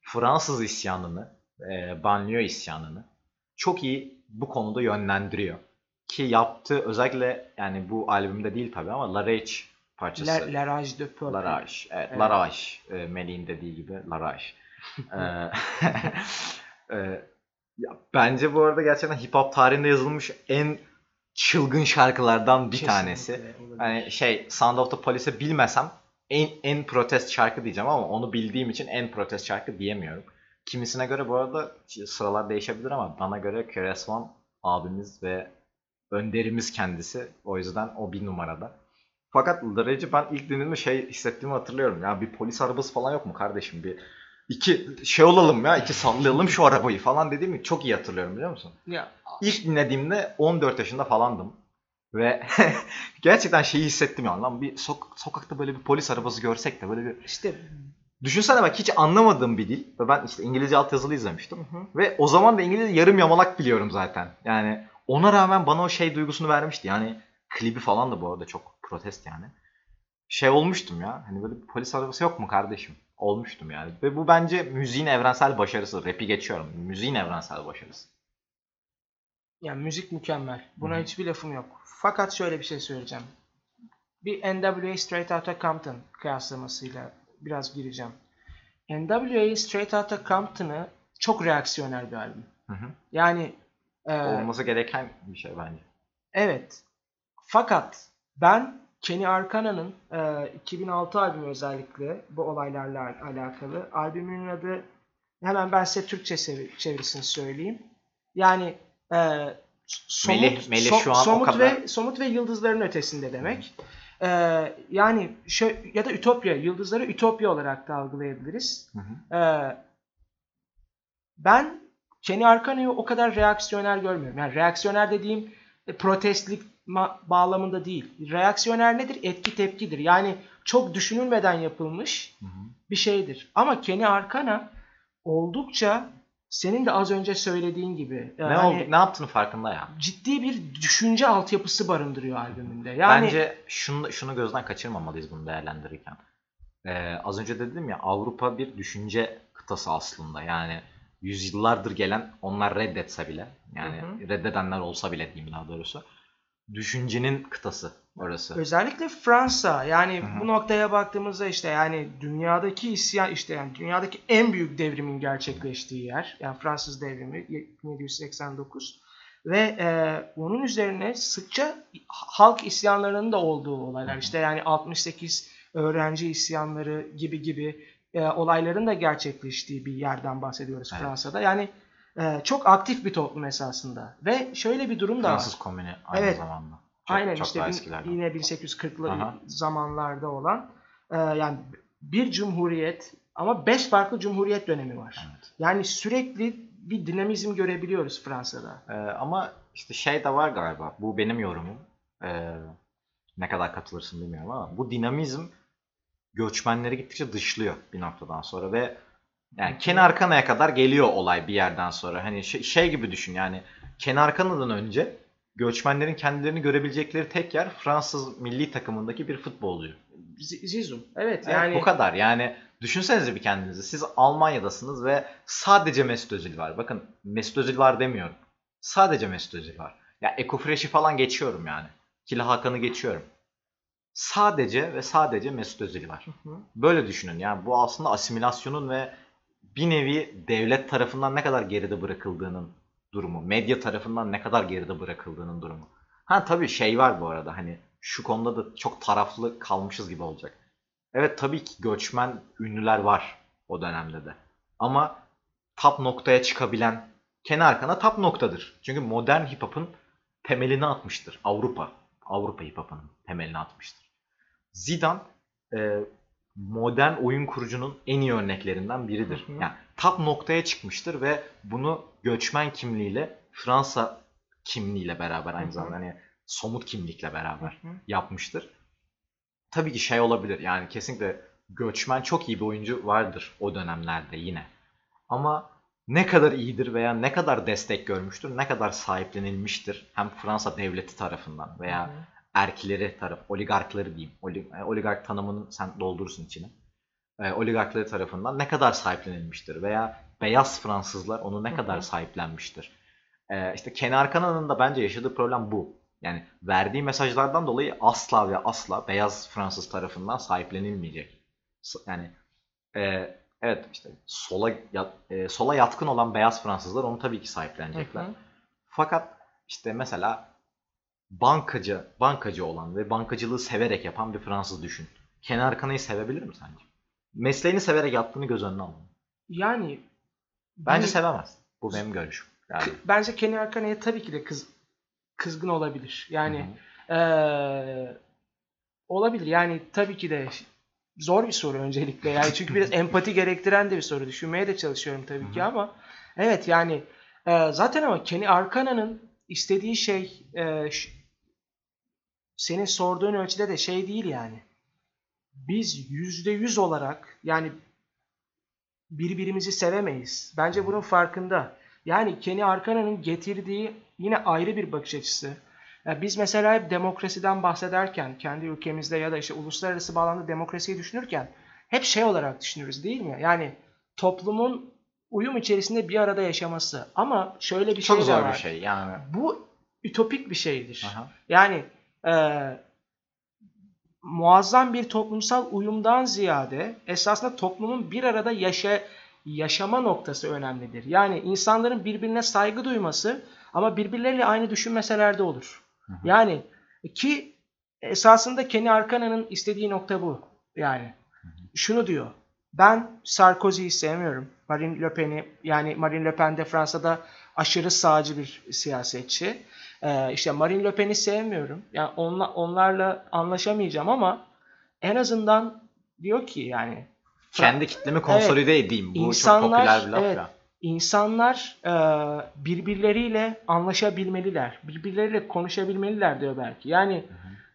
Fransız isyanını, e, banliyö isyanını çok iyi bu konuda yönlendiriyor. Ki yaptığı özellikle yani bu albümde değil tabii ama La Rage parçası. La, La Rage de Peuple. La Rage. Evet, Evet. La Rage. E, Melih'in dediği gibi La Rage. E, e, ya, bence bu arada gerçekten hip hop tarihinde yazılmış en çılgın şarkılardan bir Kesinlikle tanesi. olabilir. Hani şey Sound of the Police'i bilmesem en, en protest şarkı diyeceğim ama onu bildiğim için en protest şarkı diyemiyorum. Kimisine göre bu arada sıralar değişebilir ama bana göre KRS One abimiz ve önderimiz kendisi. O yüzden o bir numarada. Fakat Laracı ben ilk dinlediğimde şey hissettiğimi hatırlıyorum. Ya bir polis arabası falan yok mu kardeşim? Bir iki şey olalım ya, iki sallayalım şu arabayı falan dediğimi çok iyi hatırlıyorum biliyor musun? ya, İlk dinlediğimde 14 yaşında falandım. Ve gerçekten şeyi hissettim ya lan bir sok- sokakta böyle bir polis arabası görsek de böyle bir işte düşünsene bak hiç anlamadığım bir dil ve ben işte İngilizce altyazılı izlemiştim. hı hı. Ve o zaman da İngilizce yarım yamalak biliyorum zaten. Yani ona rağmen bana o şey duygusunu vermişti. Yani klibi falan da bu arada çok protest yani. şey olmuştum ya. Hani böyle bir polis arabası yok mu kardeşim? Olmuştum yani. Ve bu bence müziğin evrensel başarısı. Rap'i geçiyorum. Müziğin evrensel başarısı. Yani müzik mükemmel. Buna Hı hı. hiçbir lafım yok. Fakat şöyle bir şey söyleyeceğim. Bir NWA Straight Outta Compton kıyaslamasıyla biraz gireceğim. NWA Straight Outta Compton'ı çok reaksiyoner bir albüm. Hı hı. Yani e, Olması gereken bir şey bence. evet. Fakat ben Kenny Arcana'nın e, 2006 albümü özellikle bu olaylarla al- alakalı. Albümünün adı hemen ben size Türkçe çevirisini söyleyeyim. Yani e, somut, Melih- Melih so- şu an o somut kadar- ve somut ve yıldızların ötesinde demek. E, yani şö- ya da Ütopya, yıldızları Ütopya olarak da algılayabiliriz. Hı hı. Ee, ben Kenny Arcana'yı o kadar reaksiyoner görmüyorum. Yani reaksiyoner dediğim e, protestlik bağlamında değil. Reaksiyoner nedir? Etki tepkidir. Yani çok düşünülmeden yapılmış Hı hı. bir şeydir. Ama Kenny Arcana oldukça senin de az önce söylediğin gibi Ne yani oldu? Ne yaptığını farkında ya. ciddi bir düşünce altyapısı barındırıyor albümünde. Yani Bence şunu, şunu gözden kaçırmamalıyız bunu değerlendirirken. Ee, az önce dedim ya Avrupa bir düşünce kıtası aslında. Yani yüzyıllardır gelen onlar reddetse bile yani Hı reddedenler olsa bile diyeyim daha doğrusu. Düşüncenin kıtası orası. Özellikle Fransa yani Hı hı. bu noktaya baktığımızda işte yani dünyadaki isyan işte yani dünyadaki en büyük devrimin gerçekleştiği yer yani Fransız devrimi 1789 ve e, onun üzerine sıkça halk isyanlarının da olduğu olaylar Hı hı. işte yani 68 öğrenci isyanları gibi gibi e, olayların da gerçekleştiği bir yerden bahsediyoruz Evet. Fransa'da yani e, çok aktif bir toplum esasında ve şöyle bir durum da var. Fransız komünü aynı Evet. zamanda. Çok, Aynen çok işte bin- yine 1840'lı Aha. zamanlarda olan e, yani bir cumhuriyet ama beş farklı cumhuriyet dönemi var. Evet. Yani sürekli bir dinamizm görebiliyoruz Fransa'da. Ee, ama işte şey de var galiba. Bu benim yorumum. Ee, ne kadar katılırsın bilmiyorum ama bu dinamizm göçmenleri gittikçe dışlıyor bir noktadan sonra ve yani kenar kanaya kadar geliyor olay bir yerden sonra. Hani şey, şey gibi düşün yani kenar kanadan önce göçmenlerin kendilerini görebilecekleri tek yer Fransız milli takımındaki bir futbolcu. Z- Zizou. Evet Evet, yani bu kadar. Yani düşünsenize bir kendinizi. Siz Almanya'dasınız ve sadece Mesut Özil var. Bakın Mesut Özil var demiyorum. Sadece Mesut Özil var. Ya Eko Fresh'i falan geçiyorum yani. Kila Hakan'ı geçiyorum. Sadece ve sadece Mesut Özil var. Hı hı. Böyle düşünün. Yani bu aslında asimilasyonun ve bir nevi devlet tarafından ne kadar geride bırakıldığının durumu. Medya tarafından ne kadar geride bırakıldığının durumu. Ha tabii şey var bu arada hani şu konuda da çok taraflı kalmışız gibi olacak. Evet tabii ki göçmen ünlüler var o dönemde de. Ama tap noktaya çıkabilen kenar kana tap noktadır. Çünkü modern hip hop'un temelini atmıştır. Avrupa. Avrupa hip hop'un temelini atmıştır. Zidane e, modern oyun kurucunun en iyi örneklerinden biridir. Hı hı. Yani tap noktaya çıkmıştır ve bunu göçmen kimliğiyle Fransa kimliğiyle beraber aynı zamanda hani somut kimlikle beraber Hı hı. yapmıştır. Tabii ki şey olabilir yani kesinlikle göçmen çok iyi bir oyuncu vardır o dönemlerde yine. Ama ne kadar iyidir veya ne kadar destek görmüştür, ne kadar sahiplenilmiştir hem Fransa devleti tarafından veya Hı hı. Erkileri taraf, oligarkları diyeyim. E, oligark tanımını sen doldurursun içine. E, oligarkları tarafından ne kadar sahiplenilmiştir veya beyaz Fransızlar onu ne kadar sahiplenmiştir. E, işte Kenar Kanan'ın da bence yaşadığı problem bu. Yani verdiği mesajlardan dolayı asla ve asla beyaz Fransız tarafından sahiplenilmeyecek. Yani e, evet işte sola yat- e, sola yatkın olan beyaz Fransızlar onu tabii ki sahiplenecekler. Hı hı. Fakat işte mesela bankacı, bankacı olan ve bankacılığı severek yapan bir Fransız düşün. Kenar Kana'yı sevebilir mi sence? Mesleğini severek yaptığını göz önüne alın. Yani Bence bir- sevemez. Bu benim görüşüm. Yani, bence Kenny Arcana'ya tabii ki de kız, kızgın olabilir. Yani Hı hı. eee, olabilir. Yani tabii ki de zor bir soru öncelikle. Yani çünkü biraz empati gerektiren de bir soru. Düşünmeye de çalışıyorum tabii ki Hı hı. ama evet yani eee, zaten ama Kenny Arcana'nın istediği şey ş- senin sorduğun ölçüde de şey değil yani. Biz yüzde yüz olarak yani birbirimizi sevemeyiz. Bence bunun farkında. Yani Kenny Arcana'nın getirdiği yine ayrı bir bakış açısı. Ya biz mesela hep demokrasiden bahsederken kendi ülkemizde ya da işte uluslararası bağlamda demokrasiyi düşünürken hep şey olarak düşünürüz değil mi? Yani toplumun uyum içerisinde bir arada yaşaması. Ama şöyle bir Çok şey de zor var. bir şey yani. Bu ütopik bir şeydir. Aha. Yani e, muazzam bir toplumsal uyumdan ziyade esasında toplumun bir arada yaşa, yaşama noktası önemlidir. Yani insanların birbirine saygı duyması ama birbirleriyle aynı düşünmeseler de olur. Hı hı. Yani ki esasında Kenny Arcana'nın istediği nokta bu. Yani şunu diyor. Ben Sarkozy'yi sevmiyorum. Marine Le Pen'i yani Marine Le Pen de Fransa'da aşırı sağcı bir siyasetçi. Ee, işte Marine Le Pen'i sevmiyorum. Yani onla, onlarla anlaşamayacağım ama en azından diyor ki yani Kendi kitlemi konsolide edeyim. Bu İnsanlar, çok popüler bir laf evet. ya. insanlar e, birbirleriyle anlaşabilmeliler. Birbirleriyle konuşabilmeliler diyor belki. Yani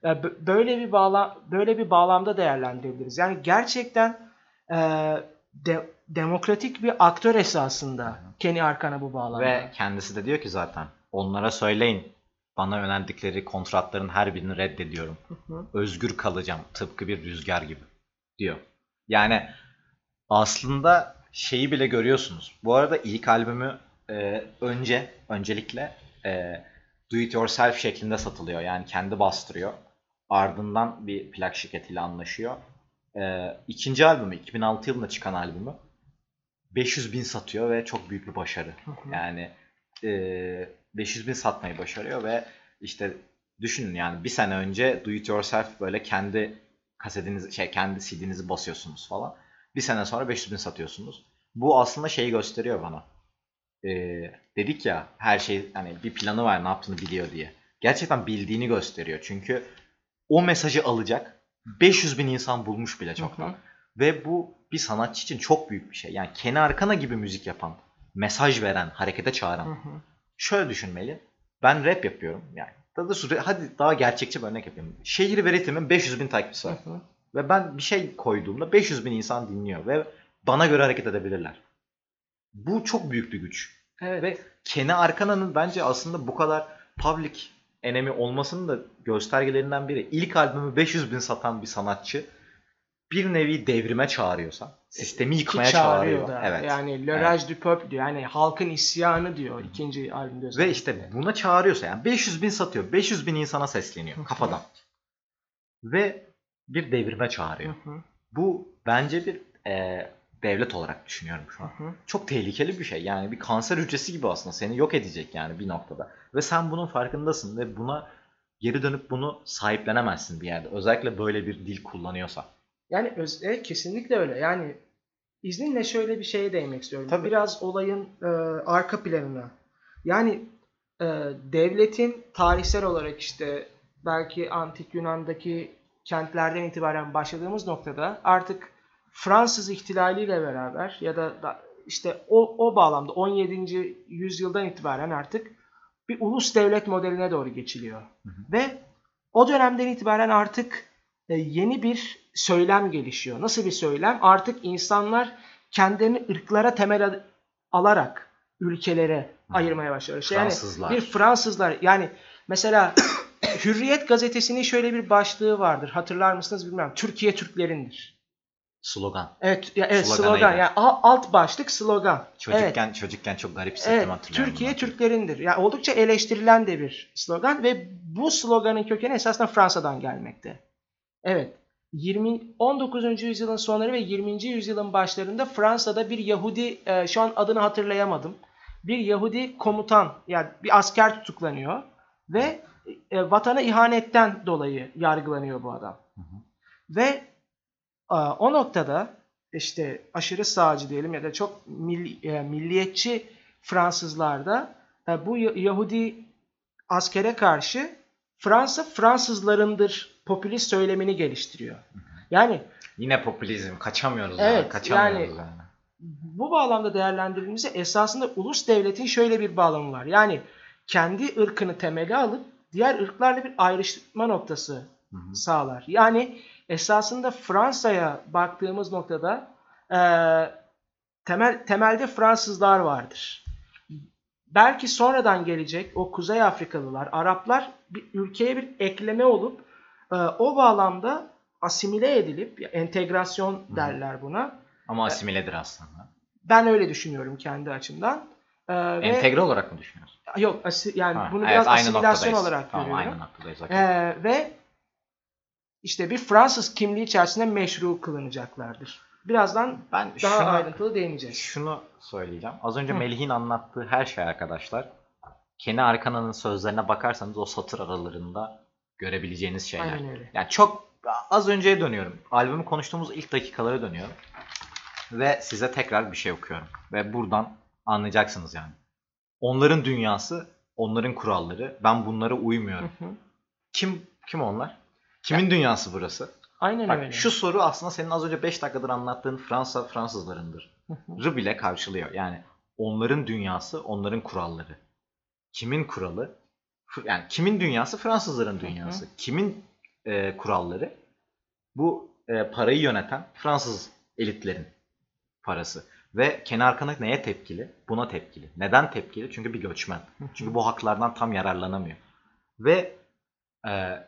e, bö- böyle bir bağlam böyle bir bağlamda değerlendirebiliriz. Yani gerçekten e, de- demokratik bir aktör esasında Kenny Arcana bu bağlamda. Ve kendisi de diyor ki zaten onlara söyleyin bana önerdikleri kontratların her birini reddediyorum. hı. Özgür kalacağım tıpkı bir rüzgar gibi diyor. Yani aslında şeyi bile görüyorsunuz. Bu arada ilk albümü e, önce öncelikle e, do it yourself şeklinde satılıyor. Yani kendi bastırıyor. Ardından bir plak şirketiyle anlaşıyor. E, ikinci albümü 2006 yılında çıkan albümü 500 bin satıyor ve çok büyük bir başarı. Hı hı. Yani e, 500 bin satmayı başarıyor ve işte düşünün yani bir sene önce do it yourself böyle kendi kasetinizi şey kendi CD'nizi basıyorsunuz falan. Bir sene sonra 500 bin satıyorsunuz. Bu aslında şeyi gösteriyor bana. E, dedik ya her şey hani bir planı var ne yaptığını biliyor diye. Gerçekten bildiğini gösteriyor. Çünkü o mesajı alacak 500 bin insan bulmuş bile çoktan. Hı hı. Ve bu bir sanatçı için çok büyük bir şey. Yani Kenny Arcana gibi müzik yapan, mesaj veren, harekete çağıran. Hı hı. Şöyle düşünmeli. Ben rap yapıyorum. Yani daha doğrusu hadi daha gerçekçi bir örnek yapayım. Şehir ve ritmin 500 bin takipçisi var. Hı hı. Ve ben bir şey koyduğumda 500 bin insan dinliyor. Ve bana göre hareket edebilirler. Bu çok büyük bir güç. Evet. Ve Kenny Arcana'nın bence aslında bu kadar public enemy olmasının da göstergelerinden biri. İlk albümü 500 bin satan bir sanatçı bir nevi devrime çağırıyorsa, sistemi yıkmaya çağırıyor çağırıyor. da. Evet. Yani Le Rage du Peuple diyor. Yani halkın isyanı diyor ikinci albümde. Ve işte buna çağırıyorsa yani 500 bin satıyor. 500 bin insana sesleniyor kafadan. Ve bir devrime çağırıyor. Hı hı. Bu bence bir e, devlet olarak düşünüyorum şu an. Hı hı. Çok tehlikeli bir şey. Yani bir kanser hücresi gibi aslında seni yok edecek yani bir noktada. Ve sen bunun farkındasın ve buna geri dönüp bunu sahiplenemezsin bir yerde. Özellikle böyle bir dil kullanıyorsa. Yani öz, evet, kesinlikle öyle. Yani izninle şöyle bir şeye değinmek istiyorum. Tabii. Biraz olayın e, arka planına. Yani e, devletin tarihsel olarak işte belki antik Yunan'daki kentlerden itibaren başladığımız noktada artık Fransız ihtilaliyle beraber ya da, da işte o, o bağlamda 17. yüzyıldan itibaren artık bir ulus devlet modeline doğru geçiliyor. Hı hı. Ve o dönemden itibaren artık yeni bir söylem gelişiyor. Nasıl bir söylem? Artık insanlar kendilerini ırklara temel al- alarak ülkelere Hı. ayırmaya başlıyor. İşte yani Fransızlar. bir Fransızlar yani mesela Hürriyet gazetesinin şöyle bir başlığı vardır. Hatırlar mısınız bilmem. Türkiye Türklerindir. Slogan. Evet, ya, evet Sloganıydı. slogan. Yani alt başlık slogan. Evet. Çocukken çocukken çok garip hissettim Evet, hatırlıyorum. Türkiye bunu. Türklerindir. Yani oldukça eleştirilen de bir slogan ve bu sloganın kökeni esasında Fransa'dan gelmekte. Evet. 20 19. yüzyılın sonları ve 20. yüzyılın başlarında Fransa'da bir Yahudi e, şu an adını hatırlayamadım. Bir Yahudi komutan yani bir asker tutuklanıyor ve e, vatana ihanetten dolayı yargılanıyor bu adam. Hı hı. Ve e, o noktada işte aşırı sağcı diyelim ya da çok milli- e, milliyetçi Fransızlarda e, bu Ya- Yahudi askere karşı Fransa Fransızlarındır popülist söylemini geliştiriyor. Yani Yine popülizm. Kaçamıyoruz Evet, ya. Kaçamıyoruz yani- yani. bu bağlamda değerlendirildiğimizde esasında ulus devletin şöyle bir bağlamı var. Yani kendi ırkını temeli alıp diğer ırklarla bir ayrışma noktası Hı hı. sağlar. Yani esasında Fransa'ya baktığımız noktada e, temel temelde Fransızlar vardır. belki sonradan gelecek o Kuzey Afrikalılar, Araplar bir ülkeye bir ekleme olup o bağlamda asimile edilip entegrasyon derler buna. Ama asimiledir aslında. Ben öyle düşünüyorum kendi açımdan. E, ve- Entegre olarak mı düşünüyorsun? Yok asi- yani Ha, bunu evet, biraz asimilasyon olarak tamam, görüyorum. Aynı noktadayız. Ee, ve işte bir Fransız kimliği içerisinde meşru kılınacaklardır. Birazdan ben daha şunu, ayrıntılı değineceğiz. şunu söyleyeceğim. Az önce Hı. Melih'in anlattığı her şey arkadaşlar. Kenny Arkana'nın sözlerine bakarsanız o satır aralarında görebileceğiniz şeyler. Aynen öyle. Yani çok az önceye dönüyorum. Albümü konuştuğumuz ilk dakikalara dönüyorum. Ve size tekrar bir şey okuyorum. Ve buradan anlayacaksınız yani. Onların dünyası, onların kuralları. Ben bunlara Hı uymuyorum. hı. Kim kim onlar? Kimin dünyası burası? Aynen Bak öyle. şu soru aslında senin az önce 5 dakikadır anlattığın Fransa Fransızlarındır. Hı hı. Rı bile karşılıyor. Yani onların dünyası, onların kuralları. Kimin kuralı? Yani kimin dünyası? Fransızların dünyası. Kimin e, kuralları? Bu e, parayı yöneten Fransız elitlerin parası. Ve Kenar Kanak neye tepkili? Buna tepkili. Neden tepkili? Çünkü bir göçmen. Çünkü bu haklardan tam yararlanamıyor. Ve e,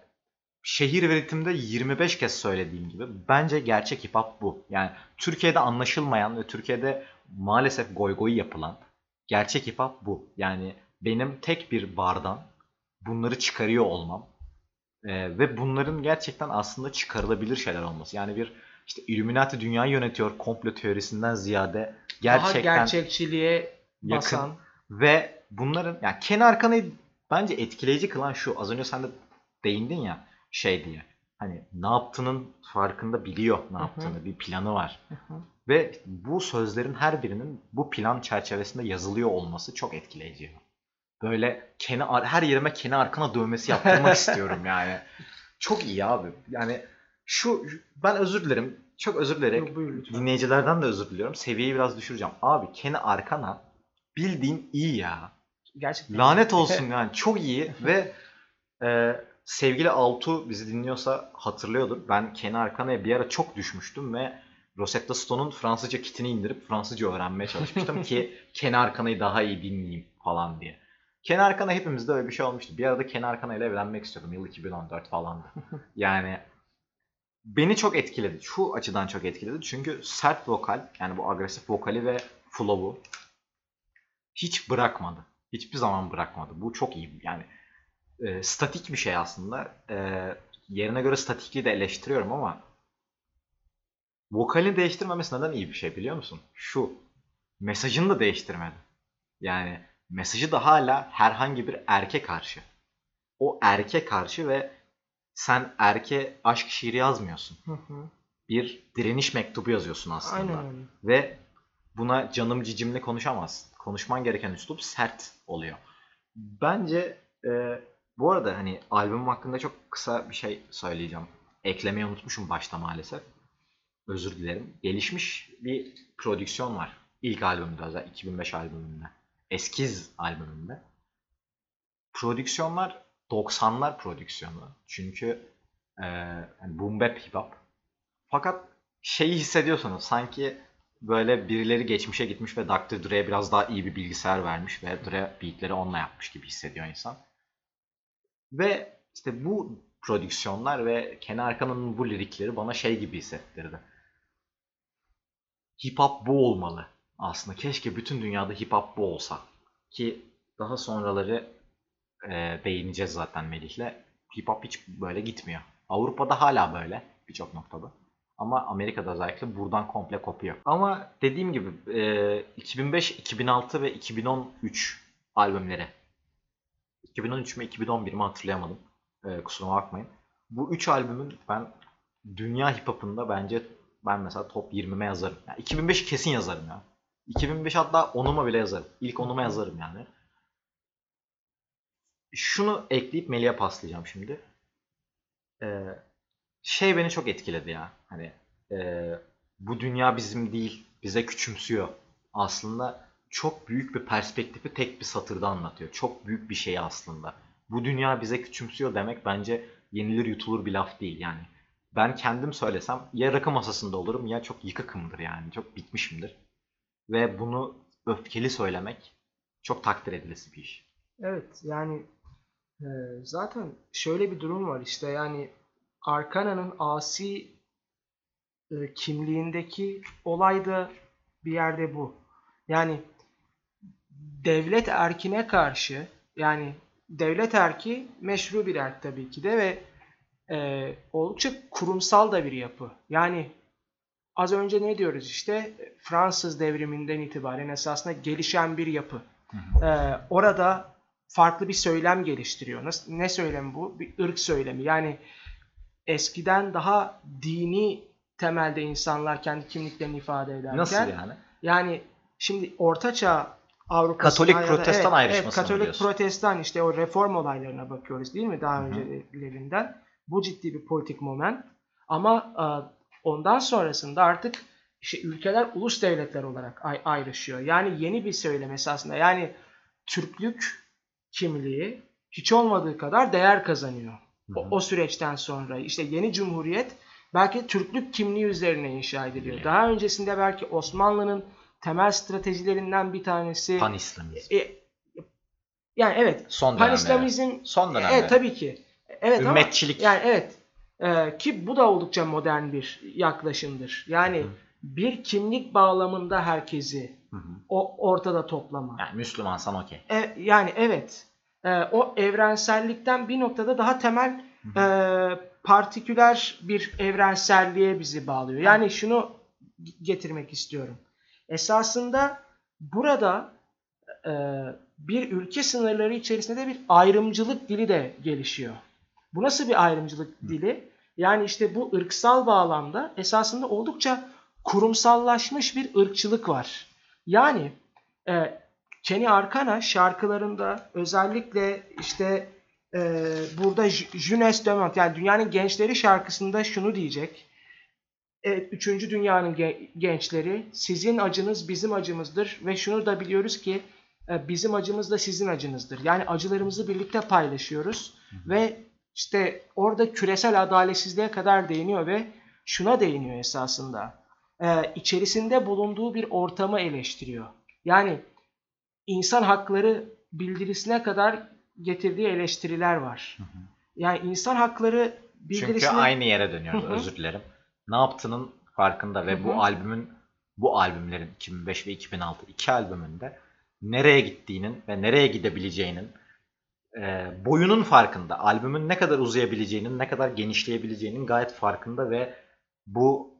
şehir ve ritimde 25 kez söylediğim gibi bence gerçek hip hop bu. Yani Türkiye'de anlaşılmayan ve Türkiye'de maalesef goy goy yapılan gerçek hip hop bu. Yani benim tek bir bardan bunları çıkarıyor olmam e, ve bunların gerçekten aslında çıkarılabilir şeyler olması. Yani bir işte Illuminati dünyayı yönetiyor komplo teorisinden ziyade gerçekten Daha gerçekçiliğe yakın. basan. Ve bunların yani Ken Arkana'yı bence etkileyici kılan şu. Az önce sen de değindin ya şey diye. Hani ne yaptığının farkında biliyor ne yaptığını. Bir planı var. Hı hı. Ve bu sözlerin her birinin bu plan çerçevesinde yazılıyor olması çok etkileyici. Böyle Ken'i ar- her yerime Ken'i arkana dövmesi yaptırmak istiyorum yani. Çok iyi abi. Yani şu ben özür dilerim. Çok özür dilerim. Yok, buyur lütfen. Dinleyicilerden de özür diliyorum. Seviyeyi biraz düşüreceğim. Abi Ken'i arkana bildiğin iyi ya. Gerçekten. Lanet olsun yani. Çok iyi ve e, sevgili Altu bizi dinliyorsa hatırlıyordur. Ben Ken'i Arkana'ya bir ara çok düşmüştüm ve Rosetta Stone'un Fransızca kitini indirip Fransızca öğrenmeye çalışmıştım ki Ken'i Arkana'yı daha iyi dinleyeyim falan diye. Ken Arkana hepimizde öyle bir şey olmuştu. Bir arada Ken Arkana ile evlenmek istiyordum. Yıl 2014 falandı. Yani beni çok etkiledi. Şu açıdan çok etkiledi. Çünkü sert vokal, yani bu agresif vokali ve flow'u hiç bırakmadı. Hiçbir zaman bırakmadı. Bu çok iyi. Yani e, statik bir şey aslında. E, yerine göre statikliği de eleştiriyorum ama vokalini değiştirmemesi neden iyi bir şey biliyor musun? Şu. Mesajını da değiştirmedi. Yani mesajı da hala herhangi bir erke karşı. O erke karşı ve sen erke aşk şiiri yazmıyorsun. Hı hı. Bir direniş mektubu yazıyorsun aslında. Aynen öyle. Ve buna canım cicimle konuşamazsın. Konuşman gereken üslup sert oluyor. Bence e, bu arada hani albüm hakkında çok kısa bir şey söyleyeceğim. Eklemeyi unutmuşum başta maalesef. Özür dilerim. Gelişmiş bir prodüksiyon var. İlk albümde özel 2005 albümünde. Eskiz albümünde. Prodüksiyonlar 90'lar prodüksiyonu. Çünkü e, yani boom bap hip hop. Fakat şeyi hissediyorsunuz sanki böyle birileri geçmişe gitmiş ve Dr. Dre'ye biraz daha iyi bir bilgisayar vermiş ve Dre beatleri onunla yapmış gibi hissediyor insan. Ve işte bu prodüksiyonlar ve Ken Arkana'nın bu lirikleri bana şey gibi hissettirdi. Hip hop bu olmalı aslında. Keşke bütün dünyada hip hop bu olsa. Ki daha sonraları e, değineceğiz zaten Melih'le. Hip hop hiç böyle gitmiyor. Avrupa'da hala böyle birçok noktada. Ama Amerika'da özellikle buradan komple kopuyor. Ama dediğim gibi e, 2005, 2006 ve 2013 albümleri. 2013 mü 2011 mi hatırlayamadım. E, kusuruma bakmayın. Bu üç albümün ben dünya hip hop'unda bence ben mesela top 20'me yazarım. Yani 2005'i kesin yazarım ya. 2005 hatta 10'uma bile yazarım. İlk 10'uma yazarım yani. Şunu ekleyip Melih'e paslayacağım şimdi. Ee, şey beni çok etkiledi ya. Hani e, bu dünya bizim değil, bize küçümsüyor. Aslında çok büyük bir perspektifi tek bir satırda anlatıyor. Çok büyük bir şey aslında. Bu dünya bize küçümsüyor demek bence yenilir yutulur bir laf değil yani. Ben kendim söylesem ya rakı masasında olurum ya çok yıkıkımdır yani. Çok bitmişimdir. Ve bunu öfkeli söylemek çok takdir edilesi bir iş. Evet yani e, zaten şöyle bir durum var işte yani Arkana'nın asi e, kimliğindeki olay da bir yerde bu. Yani devlet erkine karşı yani devlet erki meşru bir erk tabii ki de ve e, oldukça kurumsal da bir yapı. Yani az önce ne diyoruz işte Fransız devriminden itibaren esasında gelişen bir yapı. E, orada farklı bir söylem geliştiriyor. Nasıl, ne söylemi bu? Bir ırk söylemi. Yani eskiden daha dini temelde insanlar kendi kimliklerini ifade ederken Nasıl yani? yani şimdi Ortaçağ Avrupa'sında Katolik da- Protestan evet, ayrışması evet, Katolik diyorsun? Protestan işte o reform olaylarına bakıyoruz değil mi daha Hı hı. öncelerinden. Bu ciddi bir politik moment. Ama e, ondan sonrasında artık işte ülkeler ulus devletler olarak ay- ayrışıyor. Yani yeni bir söylem esasında. Yani Türklük kimliği hiç olmadığı kadar değer kazanıyor. O, o süreçten sonra işte yeni cumhuriyet belki Türklük kimliği üzerine inşa ediliyor. Daha öncesinde belki Osmanlı'nın temel stratejilerinden bir tanesi Pan-İslamizm. e, yani evet Son dönemde. Pan-İslamizm Son dönemde. evet tabii ki. Evet ama Ümmetçilik. yani evet Ee, ki bu da oldukça modern bir yaklaşımdır. Yani Hı. bir kimlik bağlamında herkesi Hı hı. o ortada toplama. Yani Müslümansan okey. E, yani evet. E, o evrensellikten bir noktada daha temel Hı e, partiküler bir evrenselliğe bizi bağlıyor. Yani şunu getirmek istiyorum. Esasında burada e, bir ülke sınırları içerisinde de bir ayrımcılık dili de gelişiyor. Bu nasıl bir ayrımcılık dili? Yani işte bu ırksal bağlamda esasında oldukça kurumsallaşmış bir ırkçılık var. Yani e, Kenny Arcana şarkılarında özellikle işte e, burada J- Jeunesse de Monde yani dünyanın gençleri şarkısında şunu diyecek. Evet, üçüncü dünyanın ge- gençleri sizin acınız bizim acımızdır ve şunu da biliyoruz ki e, bizim acımız da sizin acınızdır. Yani acılarımızı birlikte paylaşıyoruz ve işte orada küresel adaletsizliğe kadar değiniyor ve şuna değiniyor esasında. E, içerisinde bulunduğu bir ortamı eleştiriyor. Yani insan hakları bildirisine kadar getirdiği eleştiriler var. Hı hı. Yani insan hakları Çünkü bildirisine... aynı yere dönüyoruz. Hı hı. Özür dilerim. Ne yaptığının farkında ve Hı hı. bu albümün bu albümlerin 2005 ve 2006 iki albümünde nereye gittiğinin ve nereye gidebileceğinin e, boyunun farkında. Albümün ne kadar uzayabileceğinin, ne kadar genişleyebileceğinin gayet farkında ve bu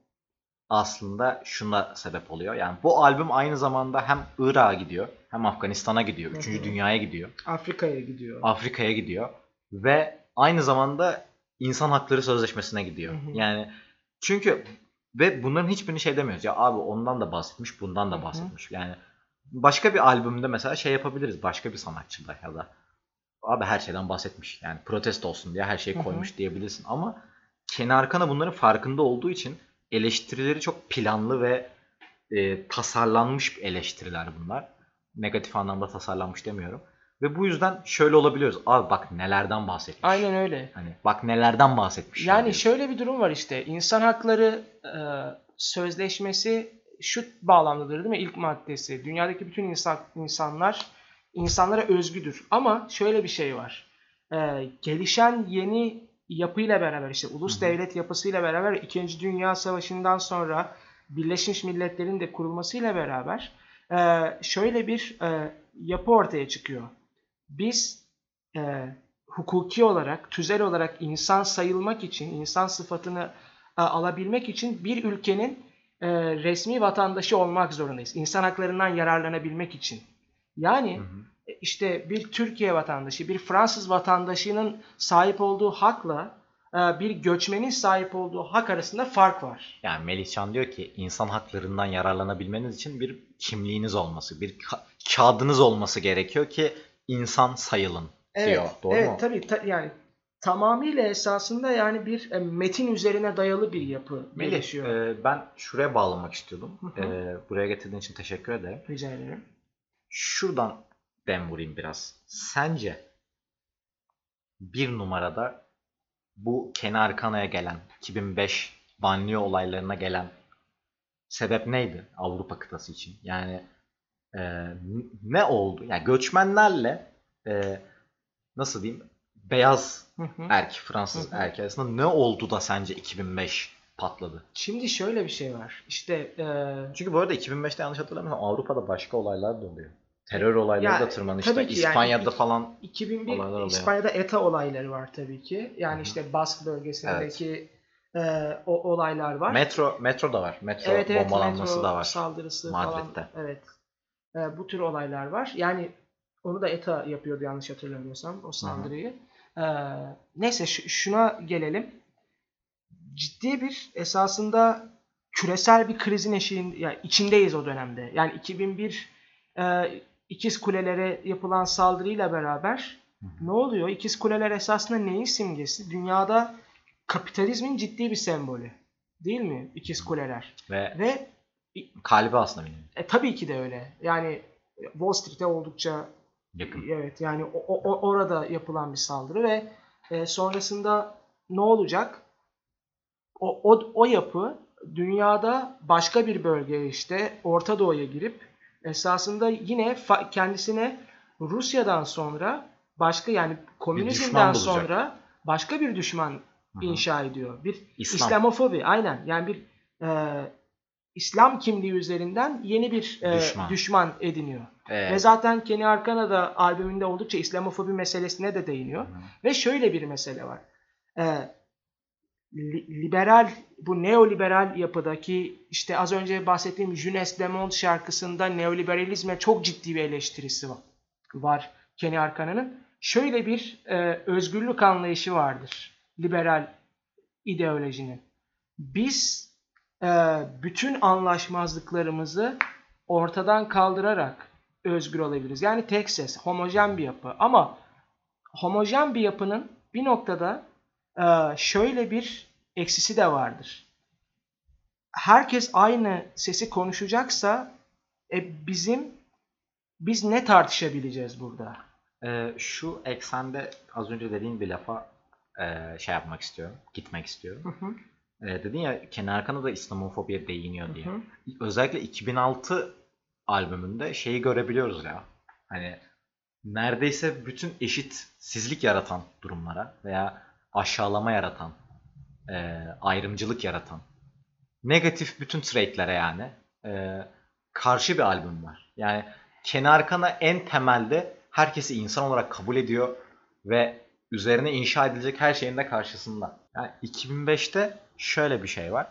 aslında şuna sebep oluyor. Yani bu albüm aynı zamanda hem Irak'a gidiyor, hem Afganistan'a gidiyor, Hı 3. hı. dünyaya gidiyor. Afrika'ya gidiyor. Afrika'ya gidiyor ve aynı zamanda insan hakları sözleşmesine gidiyor. Hı hı. Yani çünkü ve bunların hiçbirini şey demiyoruz ya abi ondan da bahsetmiş, bundan da bahsetmiş. Yani başka bir albümde mesela şey yapabiliriz başka bir sanatçıda ya da abi her şeyden bahsetmiş. Yani protesto olsun diye her şeyi koymuş diyebilirsin ama Kenny Arkana bunların farkında olduğu için eleştirileri çok planlı ve e, tasarlanmış eleştiriler bunlar. Negatif anlamda tasarlanmış demiyorum. Ve bu yüzden şöyle olabiliyoruz. Abi bak nelerden bahsetmiş. Aynen öyle. Hani bak nelerden bahsetmiş. Yani şöyle bir durum var işte. İnsan hakları e, sözleşmesi şu bağlamdadır değil mi? İlk maddesi. Dünyadaki bütün insan insanlar insanlara özgüdür. Ama şöyle bir şey var. E, gelişen yeni yapıyla beraber işte ulus devlet yapısıyla beraber 2. Dünya Savaşı'ndan sonra Birleşmiş Milletler'in de kurulmasıyla beraber e, şöyle bir e, yapı ortaya çıkıyor. Biz e, hukuki olarak, tüzel olarak insan sayılmak için, insan sıfatını e, alabilmek için bir ülkenin e, resmi vatandaşı olmak zorundayız. İnsan haklarından yararlanabilmek için. Yani Hı hı. e, işte bir Türkiye vatandaşı, bir Fransız vatandaşının sahip olduğu hakla e, bir göçmenin sahip olduğu hak arasında fark var. Yani Melihcan diyor ki insan haklarından yararlanabilmeniz için bir kimliğiniz olması, bir ka- kağıdınız olması gerekiyor ki insan sayılın diyor. Doğru evet, mu? tabii ta- yani tamamıyla esasında yani bir e, metin üzerine dayalı bir yapı Melih, e, ben şuraya bağlamak istiyordum. Hı hı. E, buraya getirdiğin için teşekkür ederim. Rica ederim. Şuradan dem vurayım biraz. Sence bir numarada bu Kenar Kana'ya gelen 2005 banliyö olaylarına gelen sebep neydi Avrupa kıtası için? Yani e, ne oldu? Yani göçmenlerle e, nasıl diyeyim beyaz erkek Fransız erkek arasında ne oldu da sence 2005 patladı? Şimdi şöyle bir şey var. İşte e, Çünkü bu arada 2005'te yanlış hatırlamıyorsam Avrupa'da başka olaylar da oluyor. Terör olayları Ya, da tırmanışta. tabii ki yani İspanya'da ilk- falan 2001 Olaylar oluyor. İspanya'da ETA olayları var tabii ki. Yani Hı hı. işte Bask bölgesindeki e, o olaylar var. metro metro da var. Metro evet evet bombalanması metro da var. saldırısı Madrid'de. falan. Evet. E, bu tür olaylar var. Yani onu da ETA yapıyordu yanlış hatırlamıyorsam o saldırıyı. E, neyse şu- şuna gelelim. Ciddi bir esasında küresel bir krizin eşiğin yani içindeyiz o dönemde. Yani 2001 e, İkiz Kulelere yapılan saldırıyla beraber ne oluyor? İkiz Kuleler esasında neyin simgesi? Dünyada kapitalizmin ciddi bir sembolü. Değil mi? İkiz Kuleler. Ve Ve kalbi aslında benim e, tabii ki de öyle. Yani Wall Street'e oldukça yakın. evet yani o- o- orada yapılan bir saldırı ve e, sonrasında ne olacak? O, o, o yapı dünyada başka bir bölgeye işte Orta Doğu'ya girip esasında yine kendisine Rusya'dan sonra başka yani komünizmden sonra başka bir düşman Hı hı. inşa ediyor. Bir İslam. İslamofobi aynen. Yani bir e, İslam kimliği üzerinden yeni bir e, Düşman. düşman. ediniyor. Ee, Ve zaten Kenny Arcana da albümünde oldukça İslamofobi meselesine de değiniyor. hı hı. Ve şöyle bir mesele var. E, liberal, bu neoliberal yapıdaki işte az önce bahsettiğim Junes Lemond şarkısında neoliberalizme çok ciddi bir eleştirisi var, var Kenny Arcana'nın. Şöyle bir e, özgürlük anlayışı vardır liberal ideolojinin. Biz e, bütün anlaşmazlıklarımızı ortadan kaldırarak özgür olabiliriz. Yani tek ses, homojen bir yapı. Ama homojen bir yapının bir noktada e, şöyle bir eksisi de vardır. Herkes aynı sesi konuşacaksa e, bizim biz ne tartışabileceğiz burada? Ee, şu eksende az önce dediğin bir lafa e, şey yapmak istiyorum. Gitmek istiyorum. Hı hı, Ee, dedin ya Kenan Arkan'a da İslamofobiye değiniyor diye. hı hı. Özellikle 2006 albümünde şeyi görebiliyoruz ya. Hani neredeyse bütün eşitsizlik yaratan durumlara veya aşağılama yaratan, e, ayrımcılık yaratan, negatif bütün trade'lere yani e, karşı bir albüm var. Yani Kenan Arkan'a en temelde herkesi insan olarak kabul ediyor ve üzerine inşa edilecek her şeyin de karşısında. Yani 2005'te şöyle bir şey var.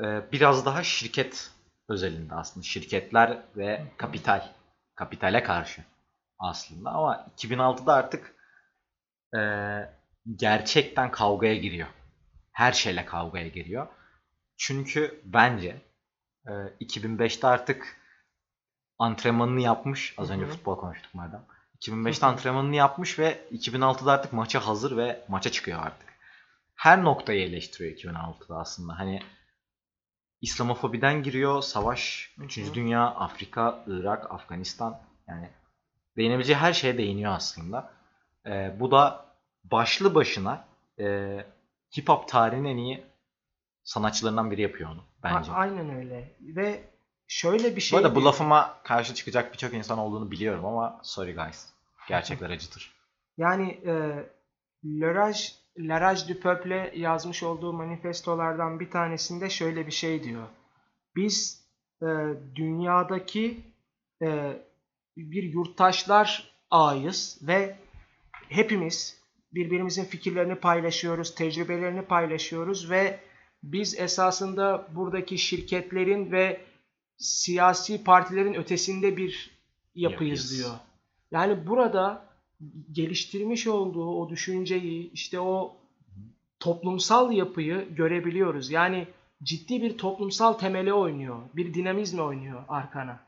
Ee, biraz daha şirket özelinde aslında. Şirketler ve kapital. Kapitale karşı aslında. Ama 2006'da artık e, gerçekten kavgaya giriyor. Her şeyle kavgaya giriyor. Çünkü bence e, 2005'te artık antrenmanını yapmış. Az önce futbol konuştuk madem. 2005'te Hı hı. antrenmanını yapmış ve 2006'da artık maça hazır ve maça çıkıyor artık. Her noktayı eleştiriyor 2006'da aslında. Hani İslamofobiden giriyor, savaş, Hı hı. 3. Dünya, Afrika, Irak, Afganistan. Yani değinebileceği her şeye değiniyor aslında. Ee, bu da başlı başına e, hip hop tarihinin en iyi sanatçılarından biri yapıyor onu bence. A- aynen öyle. Ve şöyle bir Bu şey arada bu lafıma karşı çıkacak birçok insan olduğunu biliyorum ama sorry guys. Gerçekler acıtır. Yani e, La Rage du Peuple yazmış olduğu manifestolardan bir tanesinde şöyle bir şey diyor. Biz e, dünyadaki e, bir yurttaşlar ağıyız ve hepimiz birbirimizin fikirlerini paylaşıyoruz, tecrübelerini paylaşıyoruz ve biz esasında buradaki şirketlerin ve siyasi partilerin ötesinde bir yapıyız Yapıyız. diyor. Yani burada geliştirmiş olduğu o düşünceyi, işte o toplumsal yapıyı görebiliyoruz. Yani ciddi bir toplumsal temeli oynuyor, bir dinamizmi oynuyor arkana.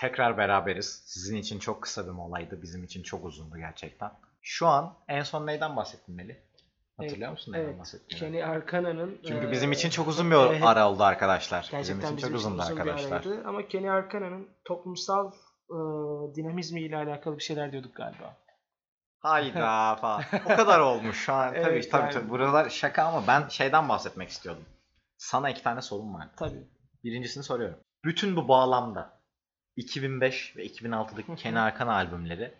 Tekrar beraberiz. Sizin için çok kısa bir molaydı. Bizim için çok uzundu gerçekten. Şu an en son neyden bahsettin Melih? Hatırlıyor musun neyden Evet, bahsettiğini? Kenny Arcana'nın Çünkü e, bizim için çok uzun bir evet, ara oldu arkadaşlar. Gerçekten bizim için çok uzundu uzun bir arkadaşlar. araydı. Ama Kenny Arcana'nın toplumsal e, dinamizmi ile alakalı bir şeyler diyorduk galiba. Hayda falan. O kadar olmuş şu an. tabii Evet, tabii, yani. tabii. Buralar şaka ama ben şeyden bahsetmek istiyordum. Sana iki tane sorum vardı. Tabii. Birincisini soruyorum. Bütün bu bağlamda 2005 ve 2006'daki Kenny Arcana albümleri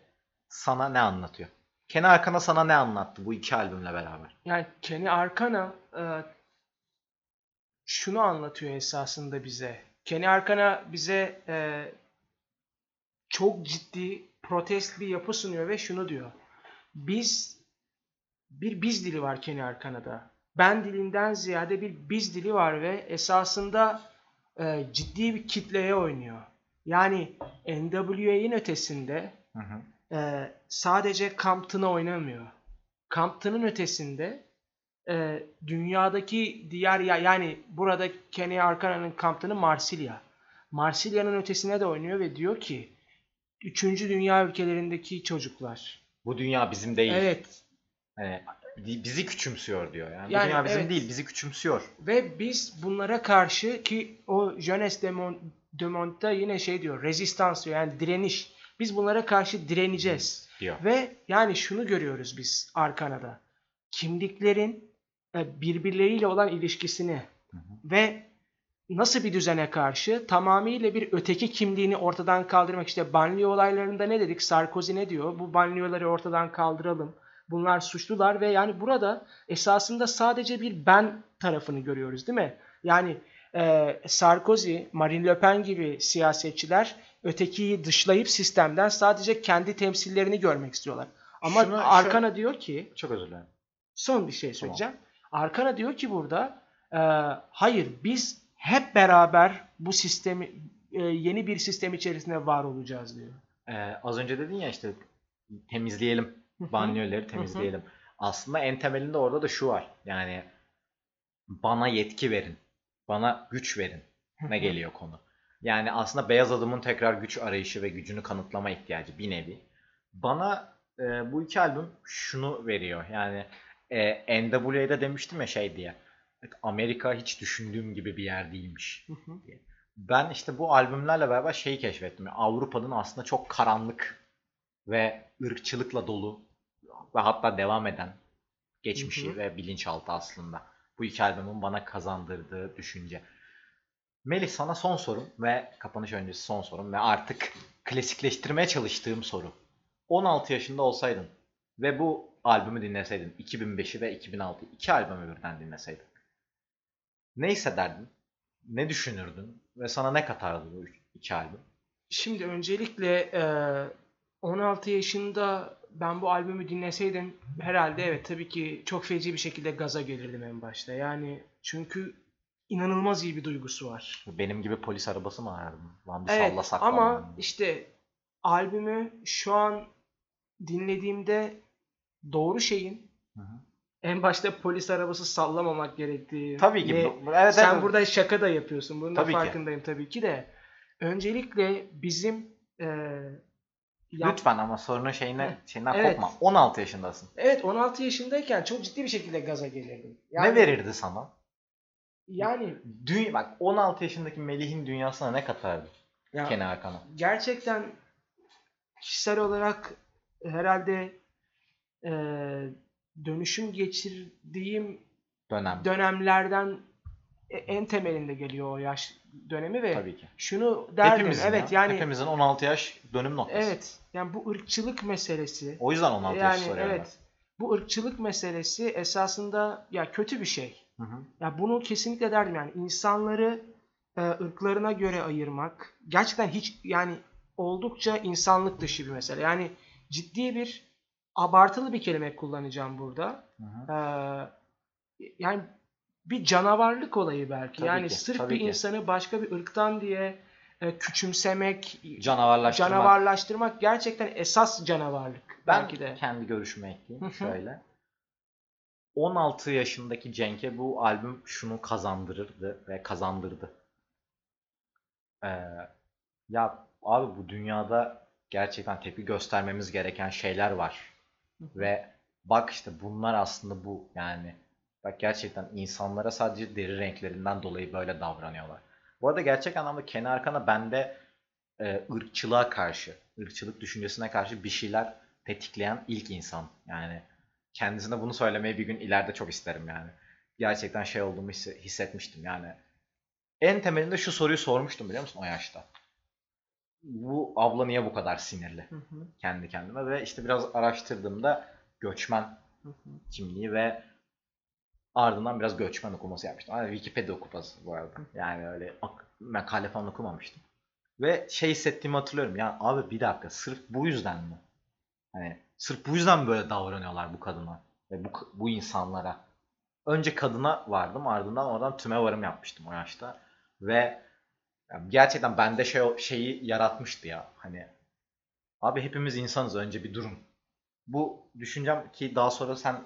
sana ne anlatıyor? Kenny Arcana sana ne anlattı bu iki albümle beraber? Yani Kenny Arcana e, şunu anlatıyor esasında bize. Kenny Arcana bize e, çok ciddi protest bir yapı sunuyor ve şunu diyor. Biz bir biz dili var Kenny Arcana'da. Ben dilinden ziyade bir biz dili var ve esasında e, ciddi bir kitleye oynuyor. Yani NWA'nin ötesinde Hı hı. e, sadece Compton'a oynamıyor. Compton'ın ötesinde e, dünyadaki diğer ya yani burada Kenny Arcana'nın Compton'ı Marsilya. Marsilya'nın ötesine de oynuyor ve diyor ki üçüncü dünya ülkelerindeki çocuklar. Bu dünya bizim değil. Evet bi- bizi küçümsüyor diyor. Yani, Yani dünya bizim evet. değil, bizi küçümsüyor. ve biz bunlara karşı ki o Jeunesse de, Mon- de Monte'da yine şey diyor rezistans diyor yani direniş. Biz bunlara karşı direneceğiz. diyor. Ve yani şunu görüyoruz biz Arkana'da. Kimliklerin e, birbirleriyle olan ilişkisini Hı hı. ve nasıl bir düzene karşı tamamıyla bir öteki kimliğini ortadan kaldırmak. işte banliyö olaylarında ne dedik? Sarkozy ne diyor? Bu banliyöleri ortadan kaldıralım. Bunlar suçlular ve yani burada esasında sadece bir ben tarafını görüyoruz değil mi? Yani e, Sarkozy, Marine Le Pen gibi siyasetçiler ötekiyi dışlayıp sistemden sadece kendi temsillerini görmek istiyorlar. Ama Şunu- Arkana diyor ki Çok özür dilerim. son bir şey söyleyeceğim. Arkana diyor ki burada e, hayır biz hep beraber bu sistemi e, yeni bir sistem içerisinde var olacağız diyor. Ee, az önce dedin ya işte temizleyelim. Banyoları temizleyelim. Aslında en temelinde orada da şu var. Yani bana yetki verin. Bana güç verin. Ne geliyor konu. Yani aslında beyaz adamın tekrar güç arayışı ve gücünü kanıtlama ihtiyacı bir nevi. Bana e, bu iki albüm şunu veriyor. Yani e, NWA'da demiştim ya şey diye. Amerika hiç düşündüğüm gibi bir yer değilmiş. Ben işte bu albümlerle beraber şeyi keşfettim. Avrupa'nın aslında çok karanlık ve ırkçılıkla dolu ve hatta devam eden geçmişi Hı hı. ve bilinçaltı aslında. Bu iki albümün bana kazandırdığı düşünce. Melih sana son sorum ve kapanış öncesi son sorum ve artık klasikleştirmeye çalıştığım soru. 16 yaşında olsaydın ve bu albümü dinleseydin 2005'i ve 2006'yı iki albümü birden dinleseydin ne hissederdin? Ne düşünürdün? Ve sana ne katardı bu iki albüm? Şimdi öncelikle e, 16 yaşında ben bu albümü dinleseydim herhalde evet tabii ki çok feci bir şekilde gaza gelirdim en başta. Yani çünkü inanılmaz iyi bir duygusu var. Benim gibi polis arabası mı arardın? Lan bir Evet sallasak ama falan. işte albümü şu an dinlediğimde doğru şeyin Hı hı. en başta polis arabası sallamamak gerektiği. Tabii ki. evet, sen evet. burada şaka da yapıyorsun. Bunun da Tabii ki. farkındayım tabii ki de. Öncelikle bizim e, yap- Lütfen ama sorunun şeyine, şeyinden Evet. kopma. 16 yaşındasın. Evet 16 yaşındayken çok ciddi bir şekilde gaza gelirdim. Yani, ne verirdi sana? Yani Dü bak 16 yaşındaki Melih'in dünyasına ne katardı? ya, Kenny Hakan'a. gerçekten kişisel olarak herhalde e, dönüşüm geçirdiğim Dönem. dönemlerden e- en temelinde geliyor o yaş dönemi ve Tabii ki. şunu derdim. Hepimizin evet ya. yani Hepimizin 16 yaş dönüm noktası. evet yani bu ırkçılık meselesi O yüzden 16 yaş yani soruyorum. evet bu ırkçılık meselesi esasında ya kötü bir şey. ben. Hı hı. Ya bunu kesinlikle derdim yani insanları e, ırklarına göre ayırmak gerçekten hiç yani oldukça insanlık dışı bir mesele. Yani ciddi bir abartılı bir kelime kullanacağım burada. Hı hı. Ee, yani bir canavarlık olayı belki. Tabii yani ki, sırf bir ki. insanı başka bir ırktan diye e, küçümsemek, Canavarlaştırmak. canavarlaştırmak gerçekten esas canavarlık Ben belki de. kendi görüşümü ekleyeyim şöyle. 16 yaşındaki Cenk'e bu albüm şunu kazandırırdı ve kazandırdı. Ee, ya abi bu dünyada gerçekten tepki göstermemiz gereken şeyler var. Ve bak işte bunlar aslında bu yani. Bak gerçekten insanlara sadece deri renklerinden dolayı böyle davranıyorlar. Bu arada gerçek anlamda Kenny Arcana bende e, ırkçılığa karşı, ırkçılık düşüncesine karşı bir şeyler tetikleyen ilk insan. Yani kendisine bunu söylemeyi bir gün ileride çok isterim yani. Gerçekten şey olduğumu hisse- hissetmiştim yani. en temelinde şu soruyu sormuştum biliyor musun o yaşta. Bu abla niye bu kadar sinirli Hı hı, kendi kendime ve işte biraz araştırdığımda göçmen hı hı. kimliği ve ardından biraz göçmen okuması yapmıştım. Hani Wikipedia okuması bu arada. Yani öyle ak- makale falan okumamıştım. Ve şey hissettiğimi hatırlıyorum. Ya abi bir dakika sırf bu yüzden mi? Hani sırf bu yüzden mi böyle davranıyorlar bu kadına ve bu, bu insanlara? Önce kadına vardım ardından oradan tüme varım yapmıştım o yaşta. Ve gerçekten bende şey şeyi yaratmıştı ya. Hani abi hepimiz insanız önce bir durun. Bu düşüncem ki daha sonra sen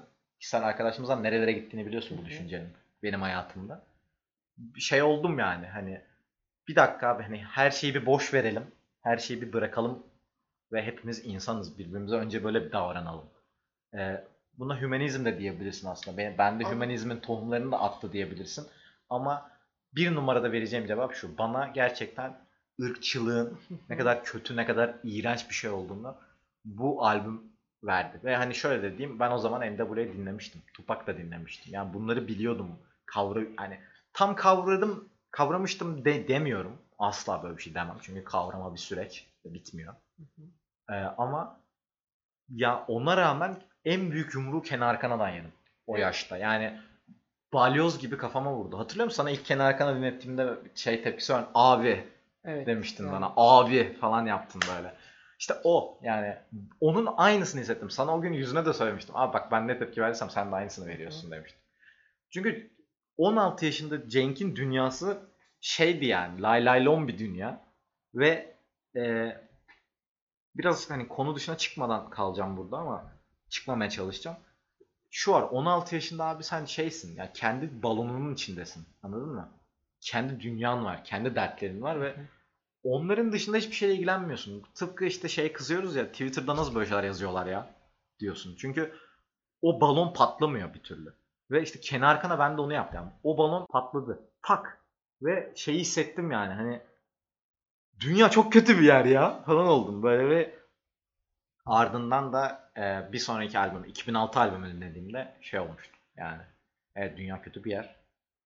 sen arkadaşımızdan nerelere gittiğini biliyorsun bu düşüncenin benim hayatımda. Bir şey oldum yani hani bir dakika abi hani her şeyi bir boş verelim. Her şeyi bir bırakalım ve hepimiz insanız. Birbirimize önce böyle bir davranalım. Ee, buna hümanizm de diyebilirsin aslında. Ben, ben de hümanizmin tohumlarını da attı diyebilirsin. Ama bir numarada vereceğim cevap şu. Bana gerçekten ırkçılığın ne kadar kötü, ne kadar iğrenç bir şey olduğunu bu albüm verdi. Ve hani şöyle de diyeyim, ben o zaman NWA'yı dinlemiştim. Tupac da dinlemiştim. Yani bunları biliyordum. Kavra hani tam kavradım, kavramıştım de, demiyorum. Asla böyle bir şey demem. Çünkü kavrama bir süreç bitmiyor. Ee, ama ya ona rağmen en büyük yumruğu Kenan Arkana'dan yedim. O Evet. yaşta. Yani balyoz gibi kafama vurdu. Hatırlıyor musun? Sana ilk Kenan Arkan'a dinlettiğimde şey tepkisi var. Abi Evet. demiştin yani. bana. Abi falan yaptın böyle. İşte o yani onun aynısını hissettim. Sana o gün yüzüne de söylemiştim. Abi bak ben ne tepki verirsem sen de aynısını veriyorsun demiştim. Çünkü 16 yaşında Cenk'in dünyası şeydi yani lay lay lom bir dünya ve e, biraz hani konu dışına çıkmadan kalacağım burada ama çıkmamaya çalışacağım. Şu var 16 yaşında abi sen şeysin ya kendi balonunun içindesin anladın mı? Kendi dünyan var, kendi dertlerin var ve onların dışında hiçbir şeyle ilgilenmiyorsun. Tıpkı işte şey kızıyoruz ya Twitter'da nasıl böyle şeyler yazıyorlar ya diyorsun. Çünkü o balon patlamıyor bir türlü. Ve işte kenar arkana ben de onu yaptım. O balon patladı. Tak. Ve şeyi hissettim yani hani dünya çok kötü bir yer ya falan oldum böyle ve ardından da e, bir sonraki albüm 2006 albümünü dinlediğimde şey olmuştu. Yani evet dünya kötü bir yer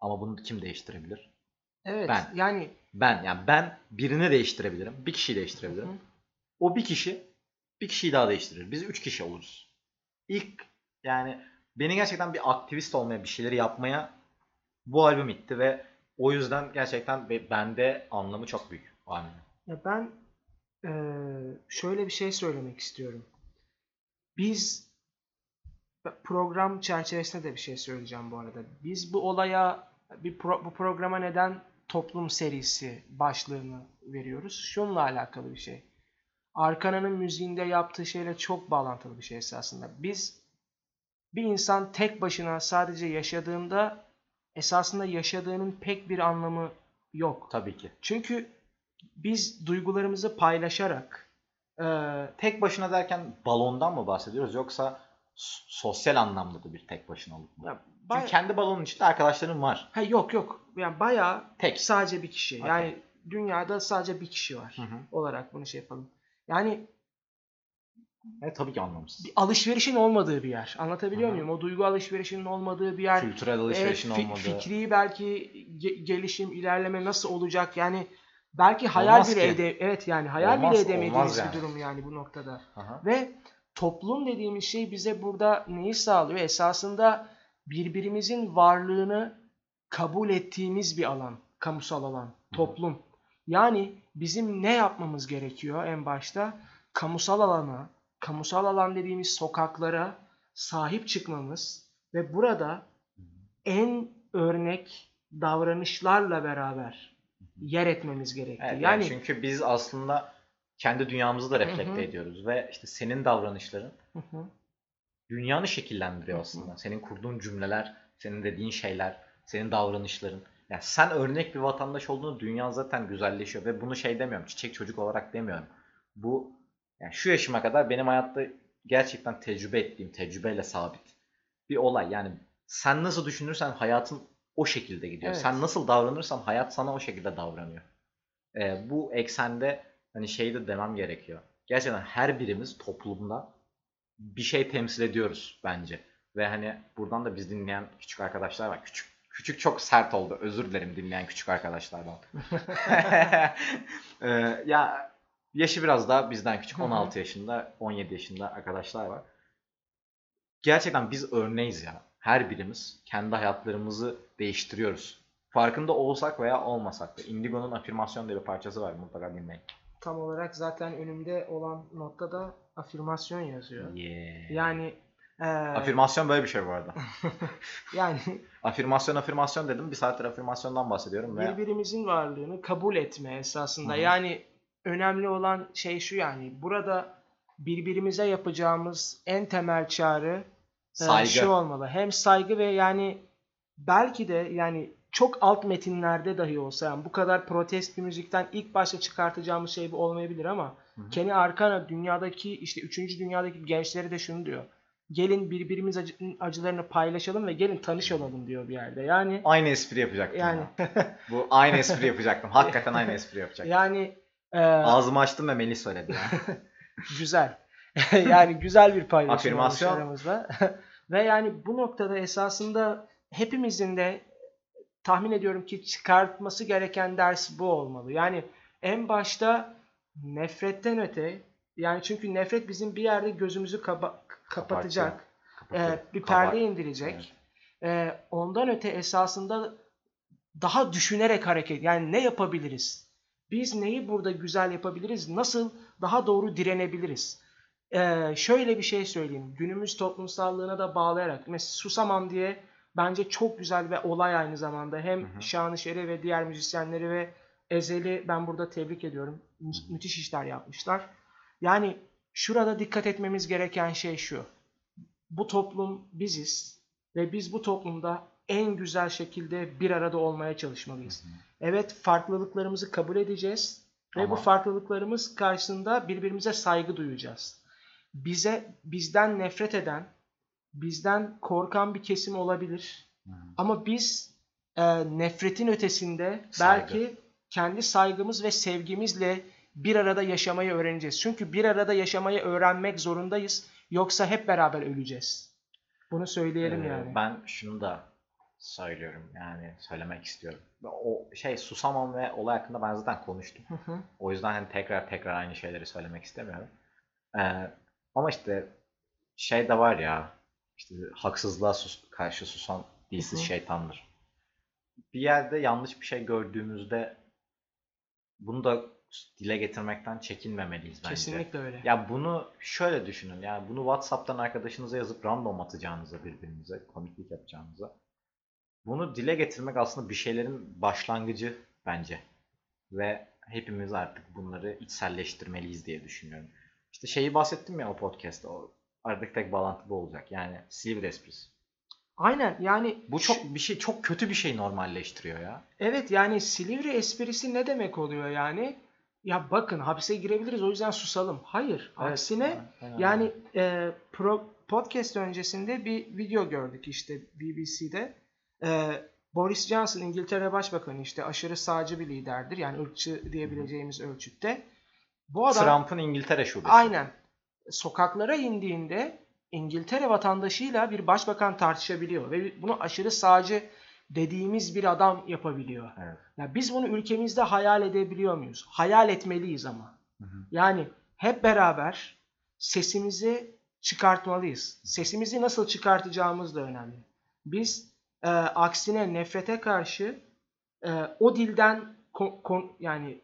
ama bunu kim değiştirebilir? Evet. Ben. Yani Ben yani ben birini değiştirebilirim. Bir kişiyi değiştirebilirim. Hı. O bir kişi bir kişiyi daha değiştirir. Biz üç kişi oluruz. İlk yani beni gerçekten bir aktivist olmaya, bir şeyleri yapmaya bu albüm itti ve o yüzden gerçekten be- bende anlamı çok büyük. o albümün. Ya ben eee, şöyle bir şey söylemek istiyorum. Biz program çerçevesinde de bir şey söyleyeceğim bu arada. Biz bu olaya bir pro- bu programa neden toplum serisi başlığını veriyoruz? Şununla alakalı bir şey. Arkana'nın müziğinde yaptığı şeyle çok bağlantılı bir şey esasında. Biz bir insan tek başına sadece yaşadığında esasında yaşadığının pek bir anlamı yok. Tabii ki. Çünkü biz duygularımızı paylaşarak e, Tek başına derken balondan mı bahsediyoruz yoksa sosyal anlamda da bir tek başınalık mı? ya Çünkü kendi balonun içinde arkadaşların var. ha, yok yok yani bayağı Tek. sadece bir kişi. Okey. Yani dünyada sadece bir kişi var Hı hı. olarak bunu şey yapalım. Yani Evet tabii ki anlamsız. bir alışverişin olmadığı bir yer. Anlatabiliyor Hı hı. muyum? O duygu alışverişinin olmadığı bir yer. Kültürel alışverişin Evet, fi- olmadığı. Fikri belki ge- gelişim, ilerleme nasıl olacak? Yani belki hayal Olmaz bile ki. ede evet yani hayal Olmaz, bile edemediğimiz olmaz bir yani. durum yani bu noktada. Aha. Ve toplum dediğimiz şey bize burada neyi sağlıyor? Esasında birbirimizin varlığını kabul ettiğimiz bir alan, kamusal alan, toplum. Yani bizim ne yapmamız gerekiyor en başta? Kamusal alana, kamusal alan dediğimiz sokaklara sahip çıkmamız ve burada en örnek davranışlarla beraber yer etmemiz gerektiği. Evet, yani yani çünkü biz aslında kendi dünyamızı da reflekte Hı hı. ediyoruz ve işte senin davranışların Hı hı. dünyanı şekillendiriyor Hı hı. aslında. Senin kurduğun cümleler, senin dediğin şeyler, senin davranışların. Yani sen örnek bir vatandaş olduğunu dünya zaten güzelleşiyor ve bunu şey demiyorum, çiçek çocuk olarak demiyorum. Bu yani şu yaşıma kadar benim hayatta gerçekten tecrübe ettiğim, tecrübeyle sabit bir olay. Yani sen nasıl düşünürsen hayatın o şekilde gidiyor. Evet. Sen nasıl davranırsan hayat sana o şekilde davranıyor. Ee, bu eksende hani şey de demem gerekiyor. Gerçekten her birimiz toplumda bir şey temsil ediyoruz bence. Ve hani buradan da biz dinleyen küçük arkadaşlar var. Küçük Küçük çok sert oldu. Özür dilerim dinleyen küçük arkadaşlardan. Ee, ya yaşı biraz daha bizden küçük. Hı hı. 16 yaşında, 17 yaşında arkadaşlar var. Gerçekten biz örneğiz ya. Her birimiz kendi hayatlarımızı değiştiriyoruz. Farkında olsak veya olmasak da. Indigo'nun afirmasyon diye bir parçası var. Mutlaka dinleyin. Tam olarak zaten önümde olan notta da afirmasyon yazıyor. Yeah. Yani e, Afirmasyon böyle bir şey bu arada. yani Afirmasyon afirmasyon dedim. Bir saattir afirmasyondan bahsediyorum. Ve birbirimizin varlığını kabul etme esasında. Hı hı. Yani önemli olan şey şu yani burada birbirimize yapacağımız en temel çağrı e, saygı. şu olmalı. Hem saygı ve yani belki de yani çok alt metinlerde dahi olsa yani bu kadar protest bir müzikten ilk başta çıkartacağımız şey bu olmayabilir ama Hı hı. Kenny Arkana dünyadaki işte 3. dünyadaki gençleri de şunu diyor. Gelin birbirimiz acı- acılarını paylaşalım ve gelin tanış olalım diyor bir yerde. Yani Aynı espri yapacaktım. yani ya. Bu aynı espri yapacaktım. Hakikaten aynı espri yapacaktım. yani e, Ağzımı açtım ve Melih söyledi. güzel. yani güzel bir paylaşım aramızda. Ve yani bu noktada esasında hepimizin de tahmin ediyorum ki çıkartması gereken ders bu olmalı. Yani en başta nefretten öte yani çünkü nefret bizim bir yerde gözümüzü kaba- kapatacak. E, bir Kabar- perde indirecek. E, ondan öte esasında daha düşünerek hareket. Yani ne yapabiliriz? Biz neyi burada güzel yapabiliriz? Nasıl daha doğru direnebiliriz? E, şöyle bir şey söyleyeyim. Günümüz toplumsallığına da bağlayarak. Mesela Susamam diye bence çok güzel ve olay aynı zamanda. Hem Hı hı. Şanışer'i ve diğer müzisyenleri ve Ezel'i ben burada tebrik ediyorum. Mü- müthiş işler yapmışlar. Yani şurada dikkat etmemiz gereken şey şu bu toplum biziz ve biz bu toplumda en güzel şekilde bir arada olmaya çalışmalıyız. Evet farklılıklarımızı kabul edeceğiz ve Ama- bu farklılıklarımız karşısında birbirimize saygı duyacağız. Bize bizden nefret eden, bizden korkan bir kesim olabilir. Hı hı. Ama biz e, nefretin ötesinde Saygı. belki kendi saygımız ve sevgimizle bir arada yaşamayı öğreneceğiz. Çünkü bir arada yaşamayı öğrenmek zorundayız. Yoksa hep beraber öleceğiz. Bunu söyleyelim Ee, yani. Ben şunu da söylüyorum yani söylemek istiyorum. O şey Susamam ve olay hakkında ben zaten konuştum. Hı hı. O yüzden hani tekrar tekrar aynı şeyleri söylemek istemiyorum. Ee, ama işte şey de var ya işte haksızlığa sus, karşı susan dilsiz Hı hı. şeytandır. Bir yerde yanlış bir şey gördüğümüzde bunu da dile getirmekten çekinmemeliyiz bence. Kesinlikle öyle. Ya bunu şöyle düşünün. Yani bunu WhatsApp'tan arkadaşınıza yazıp random atacağınıza birbirinize, komiklik yapacağınıza. Bunu dile getirmek aslında bir şeylerin başlangıcı bence. Ve hepimiz artık bunları içselleştirmeliyiz diye düşünüyorum. İşte şeyi bahsettim ya o podcast'ta. O aradaki tek bağlantı bu olacak. Yani Silivri esprisi. Aynen yani Bu çok bir şey, çok kötü bir şey normalleştiriyor ya. evet yani Silivri esprisi ne demek oluyor yani? Ya bakın hapse girebiliriz o yüzden susalım. Hayır. Aksine Aynen. Yani e, pro, podcast öncesinde bir video gördük işte BBC'de. E, Boris Johnson İngiltere Başbakanı işte aşırı sağcı bir liderdir. Yani ırkçı diyebileceğimiz ölçütte. Bu adam Trump'ın İngiltere şubesi. aynen sokaklara indiğinde İngiltere vatandaşıyla bir başbakan tartışabiliyor ve bunu aşırı sağcı dediğimiz bir adam yapabiliyor. Evet. Ya biz bunu ülkemizde hayal edebiliyor muyuz? Hayal etmeliyiz ama. Hı hı. Yani hep beraber sesimizi çıkartmalıyız. Sesimizi nasıl çıkartacağımız da önemli. Biz e, aksine nefrete karşı e, o dilden ko- kon- yani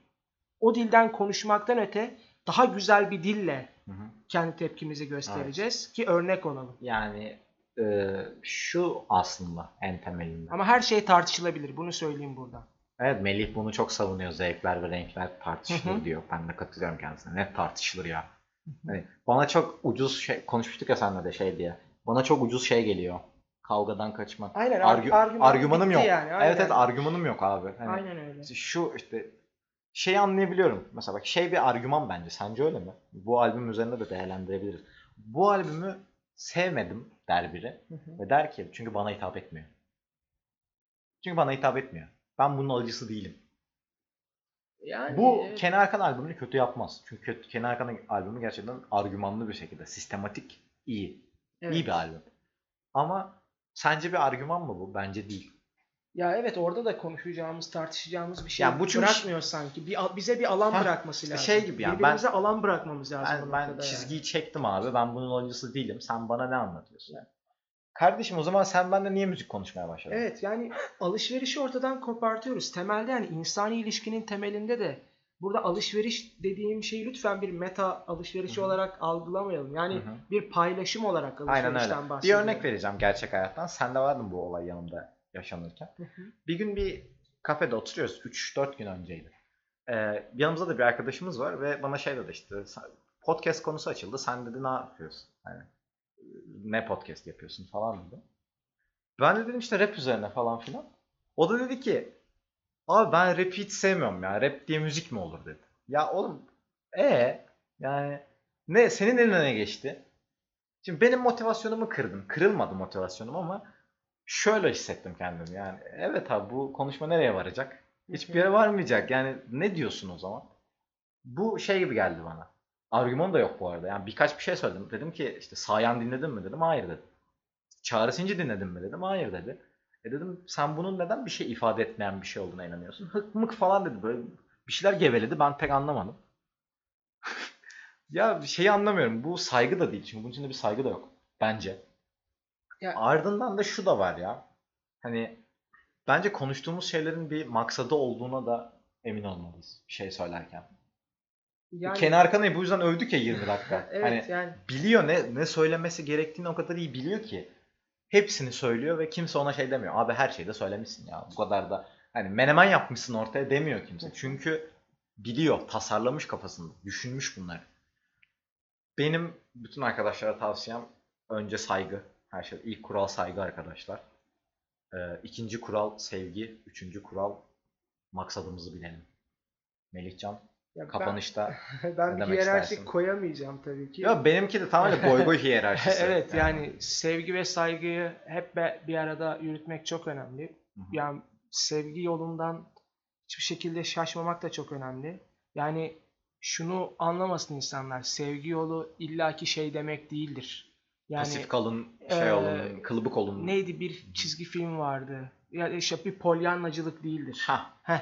o dilden konuşmaktan öte daha güzel bir dille Hı hı. kendi tepkimizi göstereceğiz ki örnek olalım. Yani e, şu aslında en temelinde. Ama her şey tartışılabilir. Bunu söyleyeyim buradan. Evet Melih bunu çok savunuyor. Zevkler ve renkler tartışılır Hı hı. diyor. Ben de katılıyorum kendisine. Net tartışılır ya. Hani bana çok ucuz şey konuşmuştuk ya seninle de şey diye. Bana çok ucuz şey geliyor. Kavgadan kaçmak. Aynen. Argü- argüman argümanım bitti yok. Yani. Aynen. Evet evet argümanım yok abi. Hani Aynen öyle. Şu işte şeyi anlayabiliyorum. Mesela bak şey bir argüman bence. Sence öyle mi? Bu albüm üzerinde de değerlendirebiliriz. Bu albümü sevmedim der biri. Hı hı. Ve der ki çünkü bana hitap etmiyor. Çünkü bana hitap etmiyor. Ben bunun acısı değilim. Yani Bu evet. Erkan albümünü kötü yapmaz. Çünkü kötü, Erkan albümü gerçekten argümanlı bir şekilde, sistematik, iyi. Evet. İyi bir albüm. Ama sence bir argüman mı bu? Bence değil. Ya evet orada da konuşacağımız, tartışacağımız bir şey Ya bu çünkü- bırakmıyor sanki. Bir, bize bir alan Ha, bırakması işte lazım. şey gibi yani, Birbirimize alan bırakmamız lazım. Ben, ben noktada yani. çizgiyi çektim abi. Ben bunun oyuncusu değilim. Sen bana ne anlatıyorsun? Kardeşim o zaman sen bende niye müzik konuşmaya başladın? Evet yani alışverişi ortadan kopartıyoruz. Temelde yani insani ilişkinin temelinde de burada alışveriş dediğim şeyi lütfen bir meta alışverişi Hı hı. olarak algılamayalım. Yani Hı hı. bir paylaşım olarak Aynen alışverişten. Bir bahsediyorum. örnek vereceğim gerçek hayattan. Sen de vardın bu olay yanımda yaşanırken. Hı hı. Bir gün bir kafede oturuyoruz. 3-4 gün önceydi. Ee, yanımızda da bir arkadaşımız var ve bana şey dedi işte "Sen- podcast konusu açıldı. Sen dedi ne yapıyorsun? Hani ne podcast yapıyorsun falan dedi. Ben de dedim işte rap üzerine falan filan. O da dedi ki abi ben rap hiç sevmiyorum ya. Rap diye müzik mi olur dedi. Ya oğlum e yani ne senin eline ne geçti? Şimdi benim motivasyonumu kırdın. Kırılmadı motivasyonum ama şöyle hissettim kendimi yani. Evet abi bu konuşma nereye varacak? Hiçbir yere varmayacak. Yani ne diyorsun o zaman? Bu şey gibi geldi bana. Argüman da yok bu arada. Yani birkaç bir şey söyledim. Dedim ki işte Sayan dinledin mi dedim. Hayır dedi. Çağrı Sinci dinledin mi dedim. Hayır dedi. E dedim sen bunun neden bir şey ifade etmeyen bir şey olduğuna inanıyorsun? Hık mık falan dedi. Böyle bir şeyler geveledi. Ben pek anlamadım. ya şeyi anlamıyorum. Bu saygı da değil. Çünkü bunun içinde bir saygı da yok. Bence. Ya- Ardından da şu da var ya. Hani bence konuştuğumuz şeylerin bir maksadı olduğuna da emin olmalıyız. Bir şey söylerken. Yani, Kenar Kanay'ı bu yüzden övdük ya 20 dakika. evet hani yani biliyor ne ne söylemesi gerektiğini o kadar iyi biliyor ki. Hepsini söylüyor ve kimse ona şey demiyor. Abi her şeyi de söylemişsin ya. Bu kadar da hani menemen yapmışsın ortaya demiyor kimse. Çünkü biliyor, tasarlamış kafasında, düşünmüş bunları. Benim bütün arkadaşlara tavsiyem önce saygı. Her şey. İlk kural saygı arkadaşlar. Ee, ikinci kural sevgi. Üçüncü kural maksadımızı bilelim. Melihcan ya ben- kapanışta. ben, ne bir hiyerarşi istersin? koyamayacağım tabii ki. Ya benimki de tamamen boy boy hiyerarşisi. evet yani sevgi ve saygıyı hep bir arada yürütmek çok önemli. Hı hı. Yani sevgi yolundan hiçbir şekilde şaşmamak da çok önemli. Yani şunu anlamasın insanlar. Sevgi yolu illaki şey demek değildir. Yani Pasif kalın, şey eee, olun, kılıbık olun. neydi bir çizgi film vardı. Ya işte bir polyanlacılık değildir. Ha, Heh.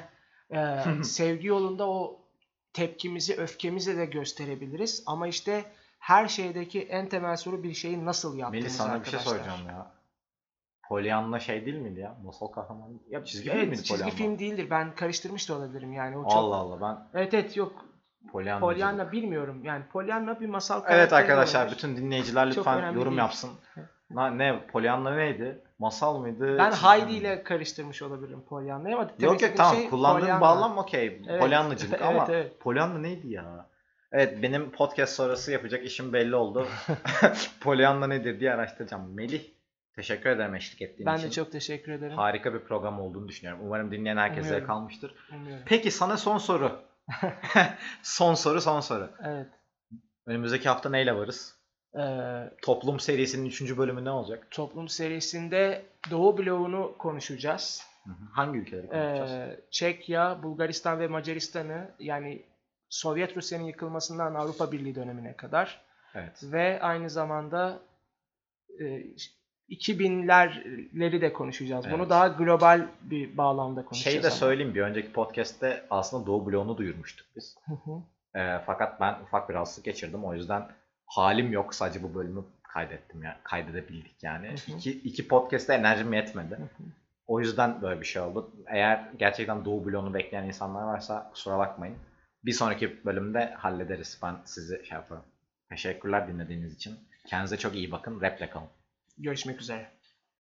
Ee, sevgi yolunda o tepkimizi, öfkemizi de gösterebiliriz. Ama işte her şeydeki en temel soru bir şeyi nasıl yaptığımız Melih sana bir şey soracağım ya. Pollyanna şey değil miydi ya? Masal kahramanı. Ya çizgi film Evet, miydi çizgi film değildir. Ben karıştırmış da olabilirim yani. O çok... Allah Allah ben Evet evet yok. Pollyanna. Pollyanna bilmiyorum. Yani Pollyanna bir masal Evet karakteri arkadaşlar olabilir. bütün dinleyiciler lütfen yorum değil. yapsın. Na, ne Pollyanna neydi? Masal mıydı? Ben Heidi ile karıştırmış olabilirim Pollyanna'yı ama Yok yok tamam şey kullandığın Pollyanna. bağlam okey. Evet. Pollyannacılık Evet, ama evet. Pollyanna neydi ya? Evet benim podcast sonrası yapacak işim belli oldu. Pollyanna nedir diye araştıracağım. Melih teşekkür ederim eşlik ettiğin Ben için. de çok teşekkür ederim. Harika bir program olduğunu düşünüyorum. Umarım dinleyen herkese Umuyorum. kalmıştır. Umuyorum. Peki sana son soru. son soru son soru. Evet. Önümüzdeki hafta neyle varız? Ee, Toplum serisinin 3. bölümü ne olacak? toplum serisinde Doğu bloğunu konuşacağız. Hı hı. Hangi ülkeleri konuşacağız? Ee, Çekya, Bulgaristan ve Macaristan'ı yani Sovyet Rusya'nın yıkılmasından Avrupa Birliği dönemine kadar evet. ve aynı zamanda e, 2000'lerleri de konuşacağız. Bunu Evet. daha global bir bağlamda konuşacağız. Şeyi de ama. söyleyeyim bir önceki podcast'te aslında Doğu bloğunu duyurmuştuk biz. Hı hı. Ee, fakat ben ufak bir rahatsızlık geçirdim. O yüzden halim yok. Sadece bu bölümü kaydettim ya. Kaydedebildik yani. Hı hı. iki, iki podcast'te enerjim yetmedi. Hı hı. O yüzden böyle bir şey oldu. Eğer gerçekten Doğu bloğunu bekleyen insanlar varsa kusura bakmayın. Bir sonraki bölümde hallederiz. Ben sizi şey yaparım. Teşekkürler dinlediğiniz için. Kendinize çok iyi bakın. Rap'le kalın. Görüşmek üzere.